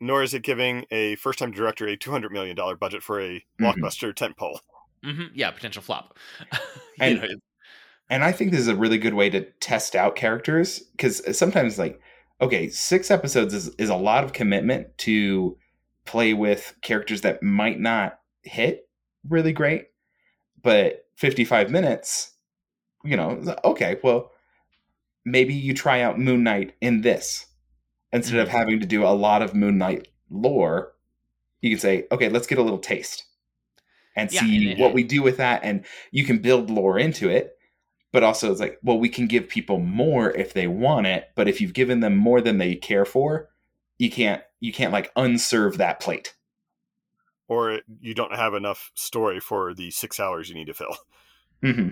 Speaker 3: Nor is it giving a first-time director a two hundred million dollar budget for a
Speaker 4: Mhm.
Speaker 3: blockbuster tentpole.
Speaker 2: hmm Yeah, potential flop. <laughs>
Speaker 4: And-
Speaker 2: know,
Speaker 4: and i think this is a really good way to test out characters because sometimes like okay six episodes is, is a lot of commitment to play with characters that might not hit really great but 55 minutes you know okay well maybe you try out moon knight in this instead of
Speaker 2: Mhm.
Speaker 4: having to do a lot of moon knight lore you can say okay let's get a little taste and
Speaker 2: Yeah,
Speaker 4: see
Speaker 2: and
Speaker 4: what we do with that and you can build lore into it but also it's like well we can give people more if they want it but if you've given them more than they care for you can't you can't like unserve that plate
Speaker 3: or you don't have enough story for the six hours you need to fill.
Speaker 4: hmm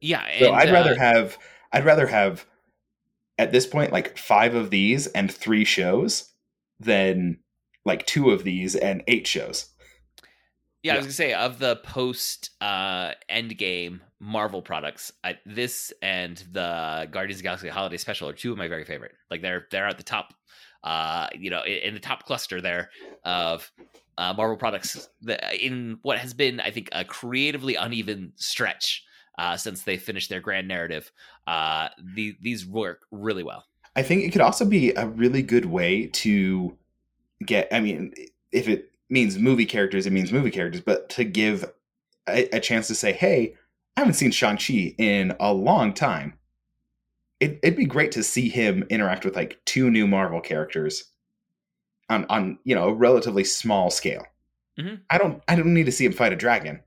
Speaker 2: yeah.
Speaker 4: so i'd rather
Speaker 2: uh,
Speaker 4: have i'd rather have at this point like five of these and three shows than like two of these and eight shows
Speaker 2: Yeah, I was gonna say of the post uh Endgame Marvel products, I, this and the Guardians of the Galaxy Holiday Special are two of my very favorite. Like they're they're at the top, uh, you know, in, in the top cluster there of uh, Marvel products that, in what has been, I think, a creatively uneven stretch uh, since they finished their grand narrative. Uh, the, these work really well.
Speaker 4: I think it could also be a really good way to get. I mean, if it means movie characters, it means movie characters, but to give a, a chance to say, hey, I haven't seen Shang-Chi in a long time. It, it'd be great to see him interact with like two new Marvel characters on, on you know, a relatively small scale.
Speaker 2: Mhm.
Speaker 4: I don't I don't need to see him fight a dragon.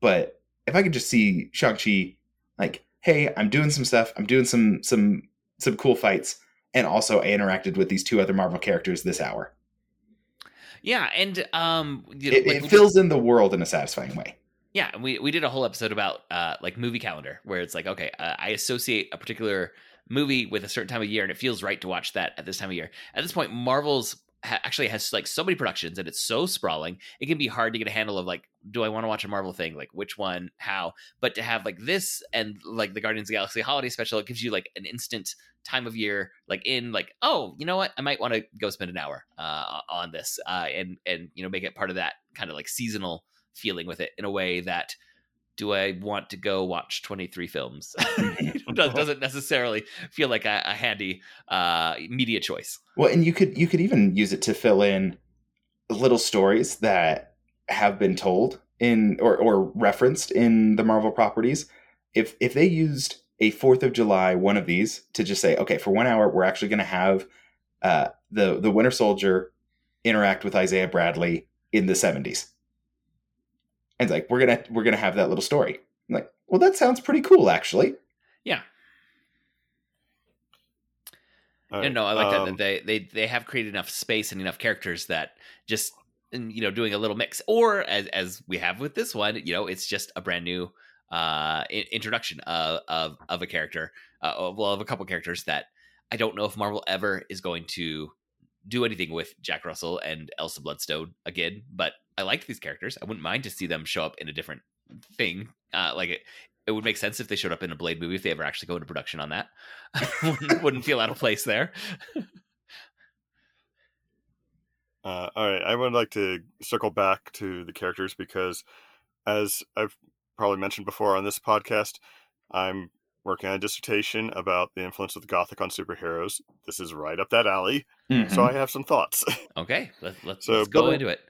Speaker 4: But if I could just see Shang-Chi like, hey, I'm doing some stuff, I'm doing some some some cool fights, and also I interacted with these two other Marvel characters this hour.
Speaker 2: Yeah, and um, you know,
Speaker 4: It,
Speaker 2: like
Speaker 4: it fills in the world in a satisfying way.
Speaker 2: Yeah, and we we did a whole episode about uh like movie calendar where it's like okay, uh, I associate a particular movie with a certain time of year and it feels right to watch that at this time of year. At this point, Marvel's actually has like so many productions and it's so sprawling. It can be hard to get a handle of like do I want to watch a Marvel thing, like which one, how, but to have like this and like the Guardians of the Galaxy holiday special, it gives you like an instant time of year like in like oh, you know what? I might want to go spend an hour uh on this uh and and you know make it part of that kind of like seasonal feeling with it in a way that do I want to go watch 23 films? <laughs> <laughs> Does- doesn't necessarily feel like a, a handy uh, media choice.
Speaker 4: Well, and you could you could even use it to fill in little stories that have been told in or or referenced in the Marvel properties. If if they used a Fourth of July one of these to just say, okay, for one hour we're actually going to have uh, the the Winter Soldier interact with Isaiah Bradley in the seventies. And it's like we're gonna we're gonna have that little story. I'm like, well, that sounds pretty cool, actually.
Speaker 2: Yeah.
Speaker 3: All
Speaker 2: Yeah,
Speaker 3: right,
Speaker 2: no, I like that,
Speaker 3: um,
Speaker 2: that they they they have created enough space and enough characters that just and, you know doing a little mix, or as as we have with this one, you know, it's just a brand new uh i- introduction of of of a character, uh, of- well, of a couple characters that I don't know if Marvel ever is going to do anything with Jack Russell and Elsa Bloodstone again, but I liked these characters. I wouldn't mind to see them show up in a different thing. Uh, like it, it would make sense if they showed up in a Blade movie if they ever actually go into production on that. <laughs> wouldn't, wouldn't feel out of place there. <laughs>
Speaker 3: Uh, all right, I would like to circle back to the characters because, as I've probably mentioned before on this podcast, I'm working on a dissertation about the influence of the Gothic on superheroes. This is right up that alley, so I have some thoughts. <laughs>
Speaker 2: Okay, let, let's,
Speaker 3: So
Speaker 2: let's go into it.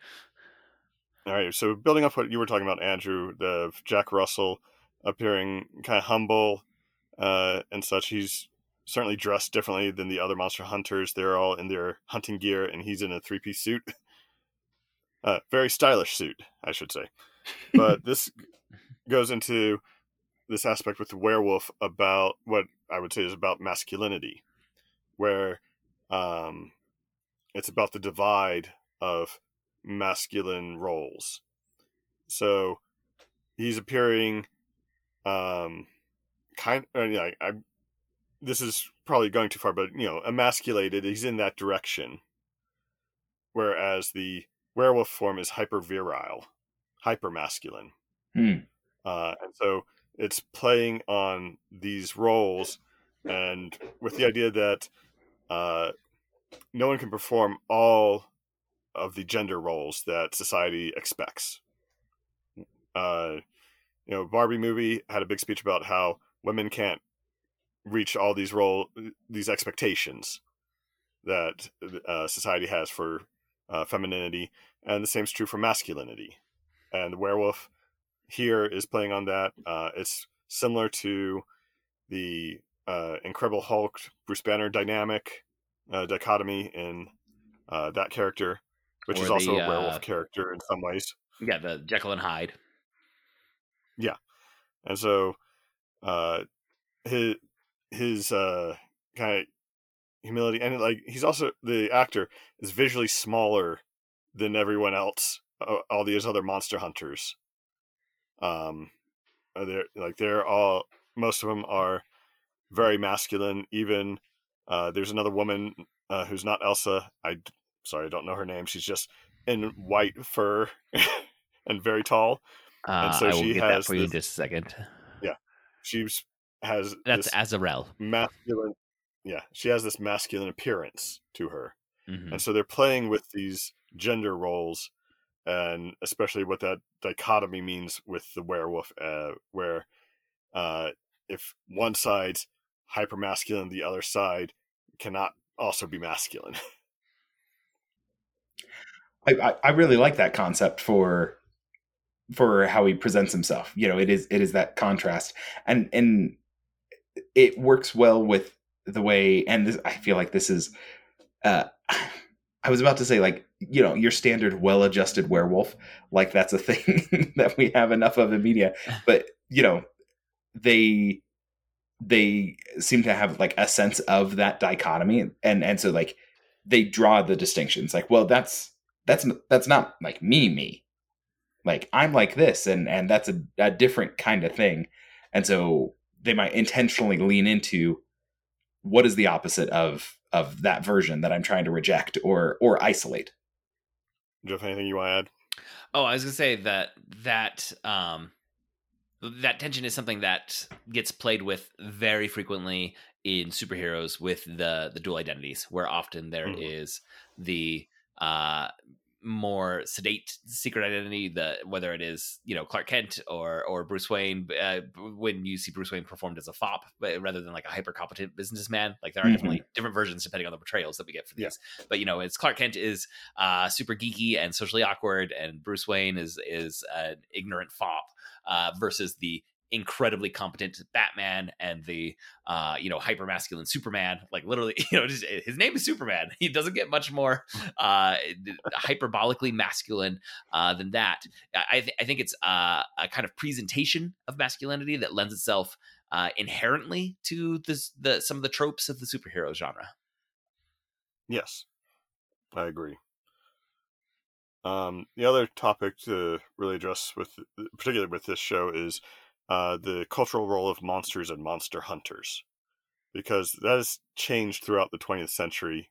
Speaker 3: All right, so building off what you were talking about, Andrew, the Jack Russell appearing kind of humble uh, and such. He's certainly dressed differently than the other monster hunters. They're all in their hunting gear, and he's in a three-piece suit. <laughs> Uh, very stylish suit, I should say. But <laughs> this goes into this aspect with the werewolf about what I would say is about masculinity, where um, it's about the divide of masculine roles. So he's appearing um kind uh, yeah, I this is probably going too far but you know emasculated he's in that direction whereas the werewolf form is hyper virile hyper masculine
Speaker 4: Hmm.
Speaker 3: uh and so it's playing on these roles and with the idea that uh no one can perform all of the gender roles that society expects. Uh, you know, Barbie movie had a big speech about how women can't reach all these role these expectations that uh, society has for uh, femininity, and the same is true for masculinity. And the werewolf here is playing on that. Uh, it's similar to the uh, Incredible Hulk Bruce Banner dynamic uh, dichotomy in uh, that character, which
Speaker 2: Or
Speaker 3: is also
Speaker 2: the,
Speaker 3: a werewolf
Speaker 2: uh,
Speaker 3: character in some ways.
Speaker 2: Yeah, the Jekyll and Hyde.
Speaker 3: Yeah, and so, uh, his his uh, kind of humility and like he's also the actor is visually smaller than everyone else, all these other monster hunters. Um, uh, they're like they're all most of them are very masculine. Even uh, there's another woman uh, who's not Elsa. I sorry, I don't know her name. She's just in white fur <laughs> and very tall.
Speaker 2: Uh,
Speaker 3: so
Speaker 2: I will
Speaker 3: she
Speaker 2: get that
Speaker 3: has
Speaker 2: for you in just a second.
Speaker 3: She's has
Speaker 2: That's
Speaker 3: this
Speaker 2: Azarel.
Speaker 3: masculine. Yeah, she has this masculine appearance to her.
Speaker 2: Mhm.
Speaker 3: and so they're playing with these gender roles and especially what that dichotomy means with the werewolf uh, where uh, if one side's hyper masculine the other side cannot also be masculine <laughs>
Speaker 4: I, I, really like that concept for for how he presents himself. You know, it is it is that contrast, and and it works well with the way. And this, I feel like this is. Uh, <sighs> I was about to say like you know your standard well-adjusted werewolf, like that's a thing <laughs> that we have enough of in media, <laughs> but you know they they seem to have like a sense of that dichotomy and and so like they draw the distinctions like well that's that's that's not like me me. Like i'm like this and and that's a, a different kind of thing. And so they might intentionally lean into what is the opposite of of that version that i'm trying to reject or or isolate.
Speaker 3: Do you have anything you want to add?
Speaker 2: Oh, I was gonna say that that um that tension is something that gets played with very frequently in superheroes with the the dual identities, where often there is
Speaker 3: Mhm.
Speaker 2: the uh more sedate secret identity the whether it is you know clark kent or or bruce wayne uh, when you see bruce wayne performed as a fop but rather than like a hyper competent businessman like there are
Speaker 4: Mhm.
Speaker 2: definitely different versions depending on the portrayals that we get for
Speaker 3: Yeah.
Speaker 2: these but you know it's clark kent is uh super geeky and socially awkward and bruce wayne is is an ignorant fop uh versus the incredibly competent Batman and the uh, you know hyper masculine Superman. Like literally, <laughs> you know, just, his name is Superman. He doesn't get much more <laughs> uh, hyperbolically masculine uh, than that. I, th- I think it's uh, a kind of presentation of masculinity that lends itself uh, inherently to this, the some of the tropes of the superhero genre.
Speaker 3: Yes, I agree. Um, the other topic to really address with, particularly with this show, is uh, the cultural role of monsters and monster hunters, because that has changed throughout the 20th century,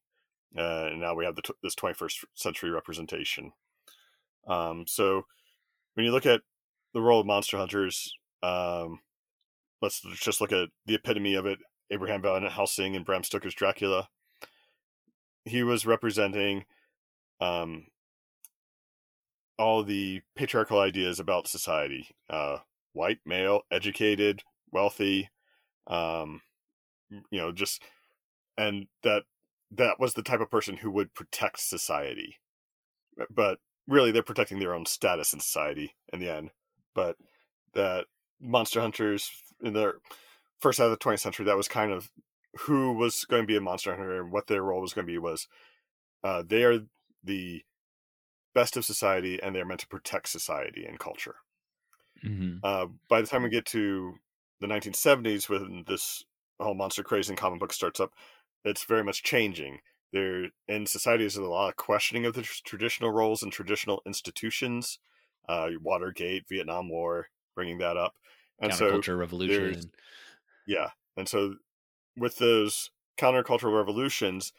Speaker 3: uh, and now we have the, this 21st century representation. Um, so when you look at the role of monster hunters, um, let's just look at the epitome of it: Abraham Van Helsing and Bram Stoker's Dracula. He was representing um, all the patriarchal ideas about society. Uh, white male, educated, wealthy, um, you know, just and that that was the type of person who would protect society. But really, they're protecting their own status in society in the end. But that monster hunters in the first half of the 20th century, that was kind of who was going to be a monster hunter and what their role was going to be was uh, they are the best of society and they're meant to protect society and culture. Mm-hmm. Uh, by the time we get to the 1970s, when this whole monster craze in comic book starts up, it's very much changing. There in society, there's a lot of questioning of the tr- traditional roles and traditional institutions. Uh, Watergate, Vietnam War, bringing that up,
Speaker 2: and so revolution.
Speaker 3: Yeah, and so with those countercultural revolutions,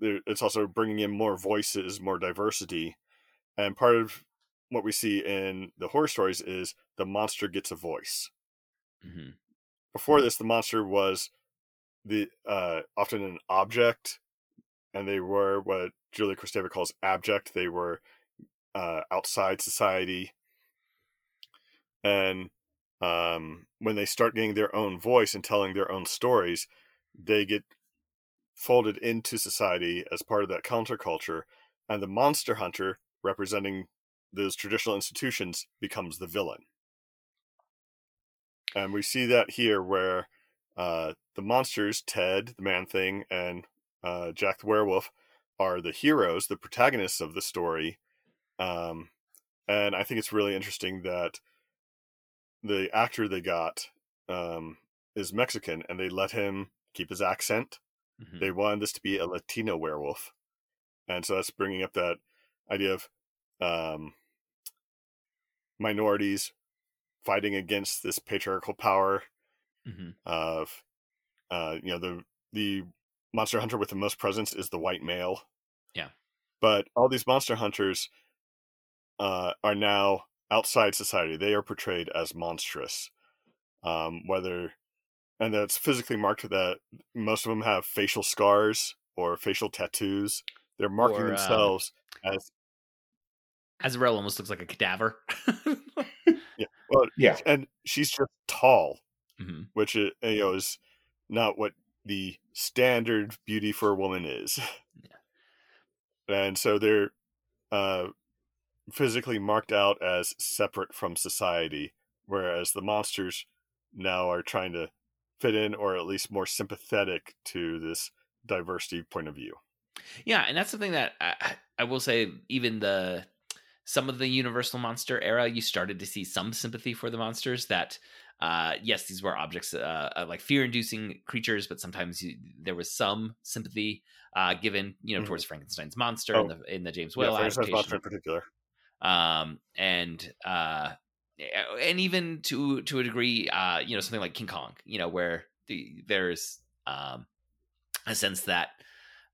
Speaker 3: there, it's also bringing in more voices, more diversity, and part of what we see in the horror stories is the monster gets a voice. Mm-hmm. Before this, the monster was the uh, often an object, and they were what Julia Kristeva calls abject. They were uh, outside society, and um, when they start getting their own voice and telling their own stories, they get folded into society as part of that counterculture, and the monster hunter representing those traditional institutions becomes the villain. And we see that here where uh, the monsters, Ted, the man thing, and uh, Jack the werewolf, are the heroes, the protagonists of the story. Um, and I think it's really interesting that the actor they got um, is Mexican and they let him keep his accent. Mm-hmm. They wanted this to be a Latino werewolf. And so that's bringing up that idea of um, minorities fighting against this patriarchal power mm-hmm. of uh, you know the the monster hunter with the most presence is the white male.
Speaker 2: Yeah.
Speaker 3: But all these monster hunters uh, are now outside society. They are portrayed as monstrous um, whether and that's physically marked that most of them have facial scars or facial tattoos. They're marking or, uh, themselves as
Speaker 2: Azarel almost looks like a cadaver. <laughs>
Speaker 3: yeah. Well, yeah. And she's just tall, mm-hmm. which uh, you know is not what the standard beauty for a woman is. Yeah. <laughs> And so they're uh, physically marked out as separate from society, whereas the monsters now are trying to fit in or at least more sympathetic to this diversity point of view.
Speaker 2: Yeah, and that's something that I, I will say even the some of the Universal Monster era, you started to see some sympathy for the monsters that uh, yes, these were objects uh, uh, like fear-inducing creatures, but sometimes you, there was some sympathy uh, given, you know, mm-hmm. towards Frankenstein's monster oh. in the in the James Whale yeah, adaptation. monster
Speaker 3: in particular.
Speaker 2: Um, and uh, and even to to a degree, uh, you know, something like King Kong, you know, where the, there's um, a sense that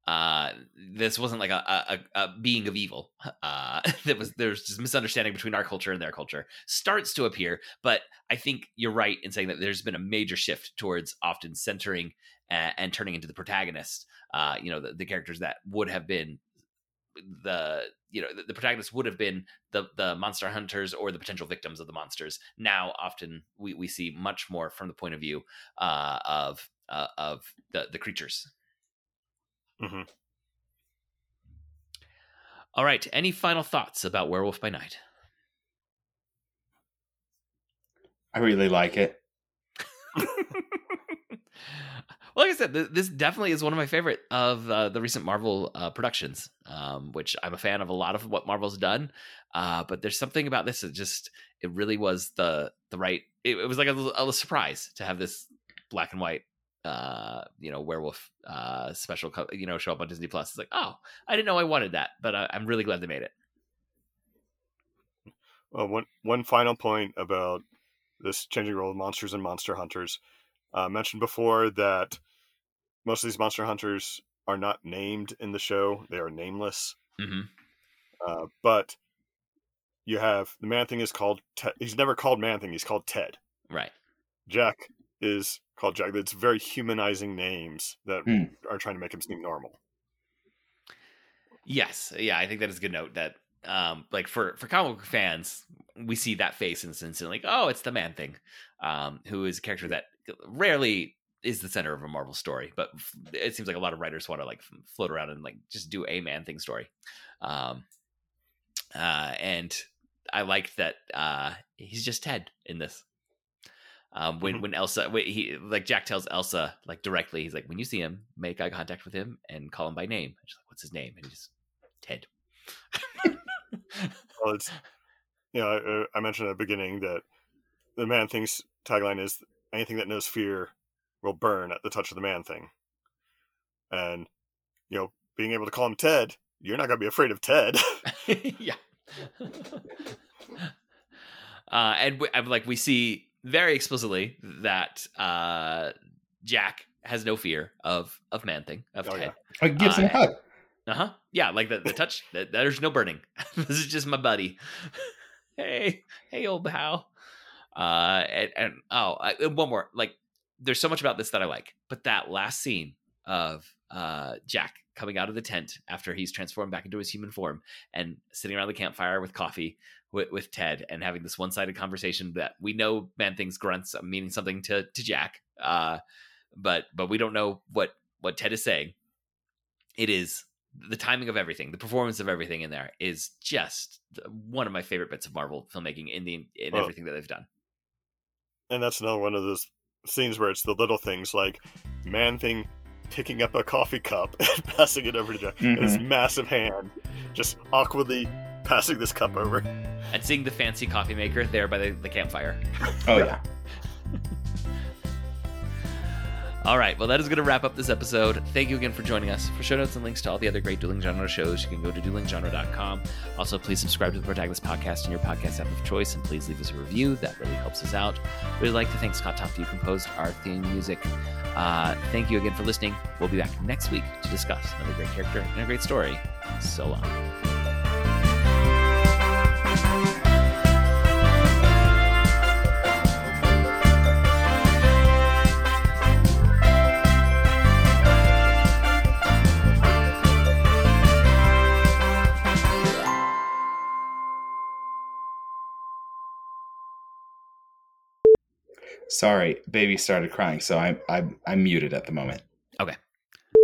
Speaker 2: uh this wasn't like a, a, a being of evil. <laughs> Uh <laughs> that was there's just misunderstanding between our culture and their culture starts to appear but i think you're right in saying that there's been a major shift towards often centering and, and turning into the protagonist uh you know the, the, characters that would have been the you know the, the protagonists would have been the the monster hunters or the potential victims of the monsters. Now often we we see much more from the point of view uh of uh, of the the creatures Mm-hmm. All right. Any final thoughts about Werewolf by Night?
Speaker 4: I really like it. <laughs> <laughs>
Speaker 2: well, like I said, th- this definitely is one of my favorite of uh, the recent Marvel uh, productions, um, which I'm a fan of a lot of what Marvel's done. Uh, but there's something about this that just it really was the the right. It, it was like a, a, surprise to have this black and white, uh, you know, werewolf uh, special, co- you know, show up on Disney Plus. It's like, oh, I didn't know I wanted that, but I, I'm really glad they made it.
Speaker 3: Well, one one final point about this changing role of monsters and monster hunters. Uh, mentioned before that most of these monster hunters are not named in the show; they are nameless.
Speaker 2: Mm-hmm.
Speaker 3: Uh, but you have the man thing is called Ted. He's never called man thing. He's called Ted.
Speaker 2: Right.
Speaker 3: Jack is called Jack. It's very humanizing names that
Speaker 4: Hmm.
Speaker 3: are trying to make him seem normal.
Speaker 2: Yes, yeah, I think that is a good note. That um, like for for comic book fans, we see that face and like, oh, it's the Man Thing, um, who is a character that rarely is the center of a Marvel story, but it seems like a lot of writers want to like float around and like just do a Man Thing story. Um, uh, and I liked that uh, he's just Ted in this. Um, when
Speaker 3: Mhm.
Speaker 2: when Elsa, when he like Jack tells Elsa like directly, he's like, when you see him, make eye contact with him and call him by name. And she's like, what's his name? And he's Ted. <laughs>
Speaker 3: Well, it's you know I, I mentioned at the beginning that the man thing's tagline is anything that knows fear will burn at the touch of the man thing, and you know being able to call him Ted, you're not gonna be afraid of Ted. <laughs> <laughs>
Speaker 2: yeah. uh, and we, I'm like we see very explicitly that uh, Jack has no fear of of Man Thing of
Speaker 3: Oh,
Speaker 2: Ted.
Speaker 3: yeah.
Speaker 4: It gives him
Speaker 2: Uh,
Speaker 4: a hug.
Speaker 2: Uh huh. Yeah, like the, the <laughs> touch. th- there's no burning. <laughs> this is just my buddy. <laughs> hey, hey, old pal. Uh, and, and oh, I, and one more. Like, there's so much about this that I like, but that last scene of uh Jack coming out of the tent after he's transformed back into his human form and sitting around the campfire with coffee with, with Ted and having this one-sided conversation that we know man things grunts meaning something to to Jack. Uh, but but we don't know what what Ted is saying. It is the timing of everything, the performance of everything in there is just one of my favorite bits of Marvel filmmaking in the in
Speaker 3: Well-
Speaker 2: everything that they've done.
Speaker 3: and that's another one of those scenes where it's the little things like man thing picking up a coffee cup <laughs> and passing it over to Jack. and His massive hand just awkwardly passing this cup over.
Speaker 2: And seeing the fancy coffee maker there by the, the campfire. <laughs>
Speaker 4: Oh yeah. <laughs>
Speaker 2: All right, well, that is going to wrap up this episode. Thank you again for joining us. For show notes and links to all the other great Dueling Genre shows, you can go to duelinggenre.com. Also, please subscribe to the Protagonist Podcast in your podcast app of choice, and please leave us a review. That really helps us out. We'd like to thank Scott Tofty, who composed our theme music. Uh, thank you again for listening. We'll be back next week to discuss another great character and a great story. So long.
Speaker 4: Sorry, baby started crying, so I'm I'm I'm muted at the moment.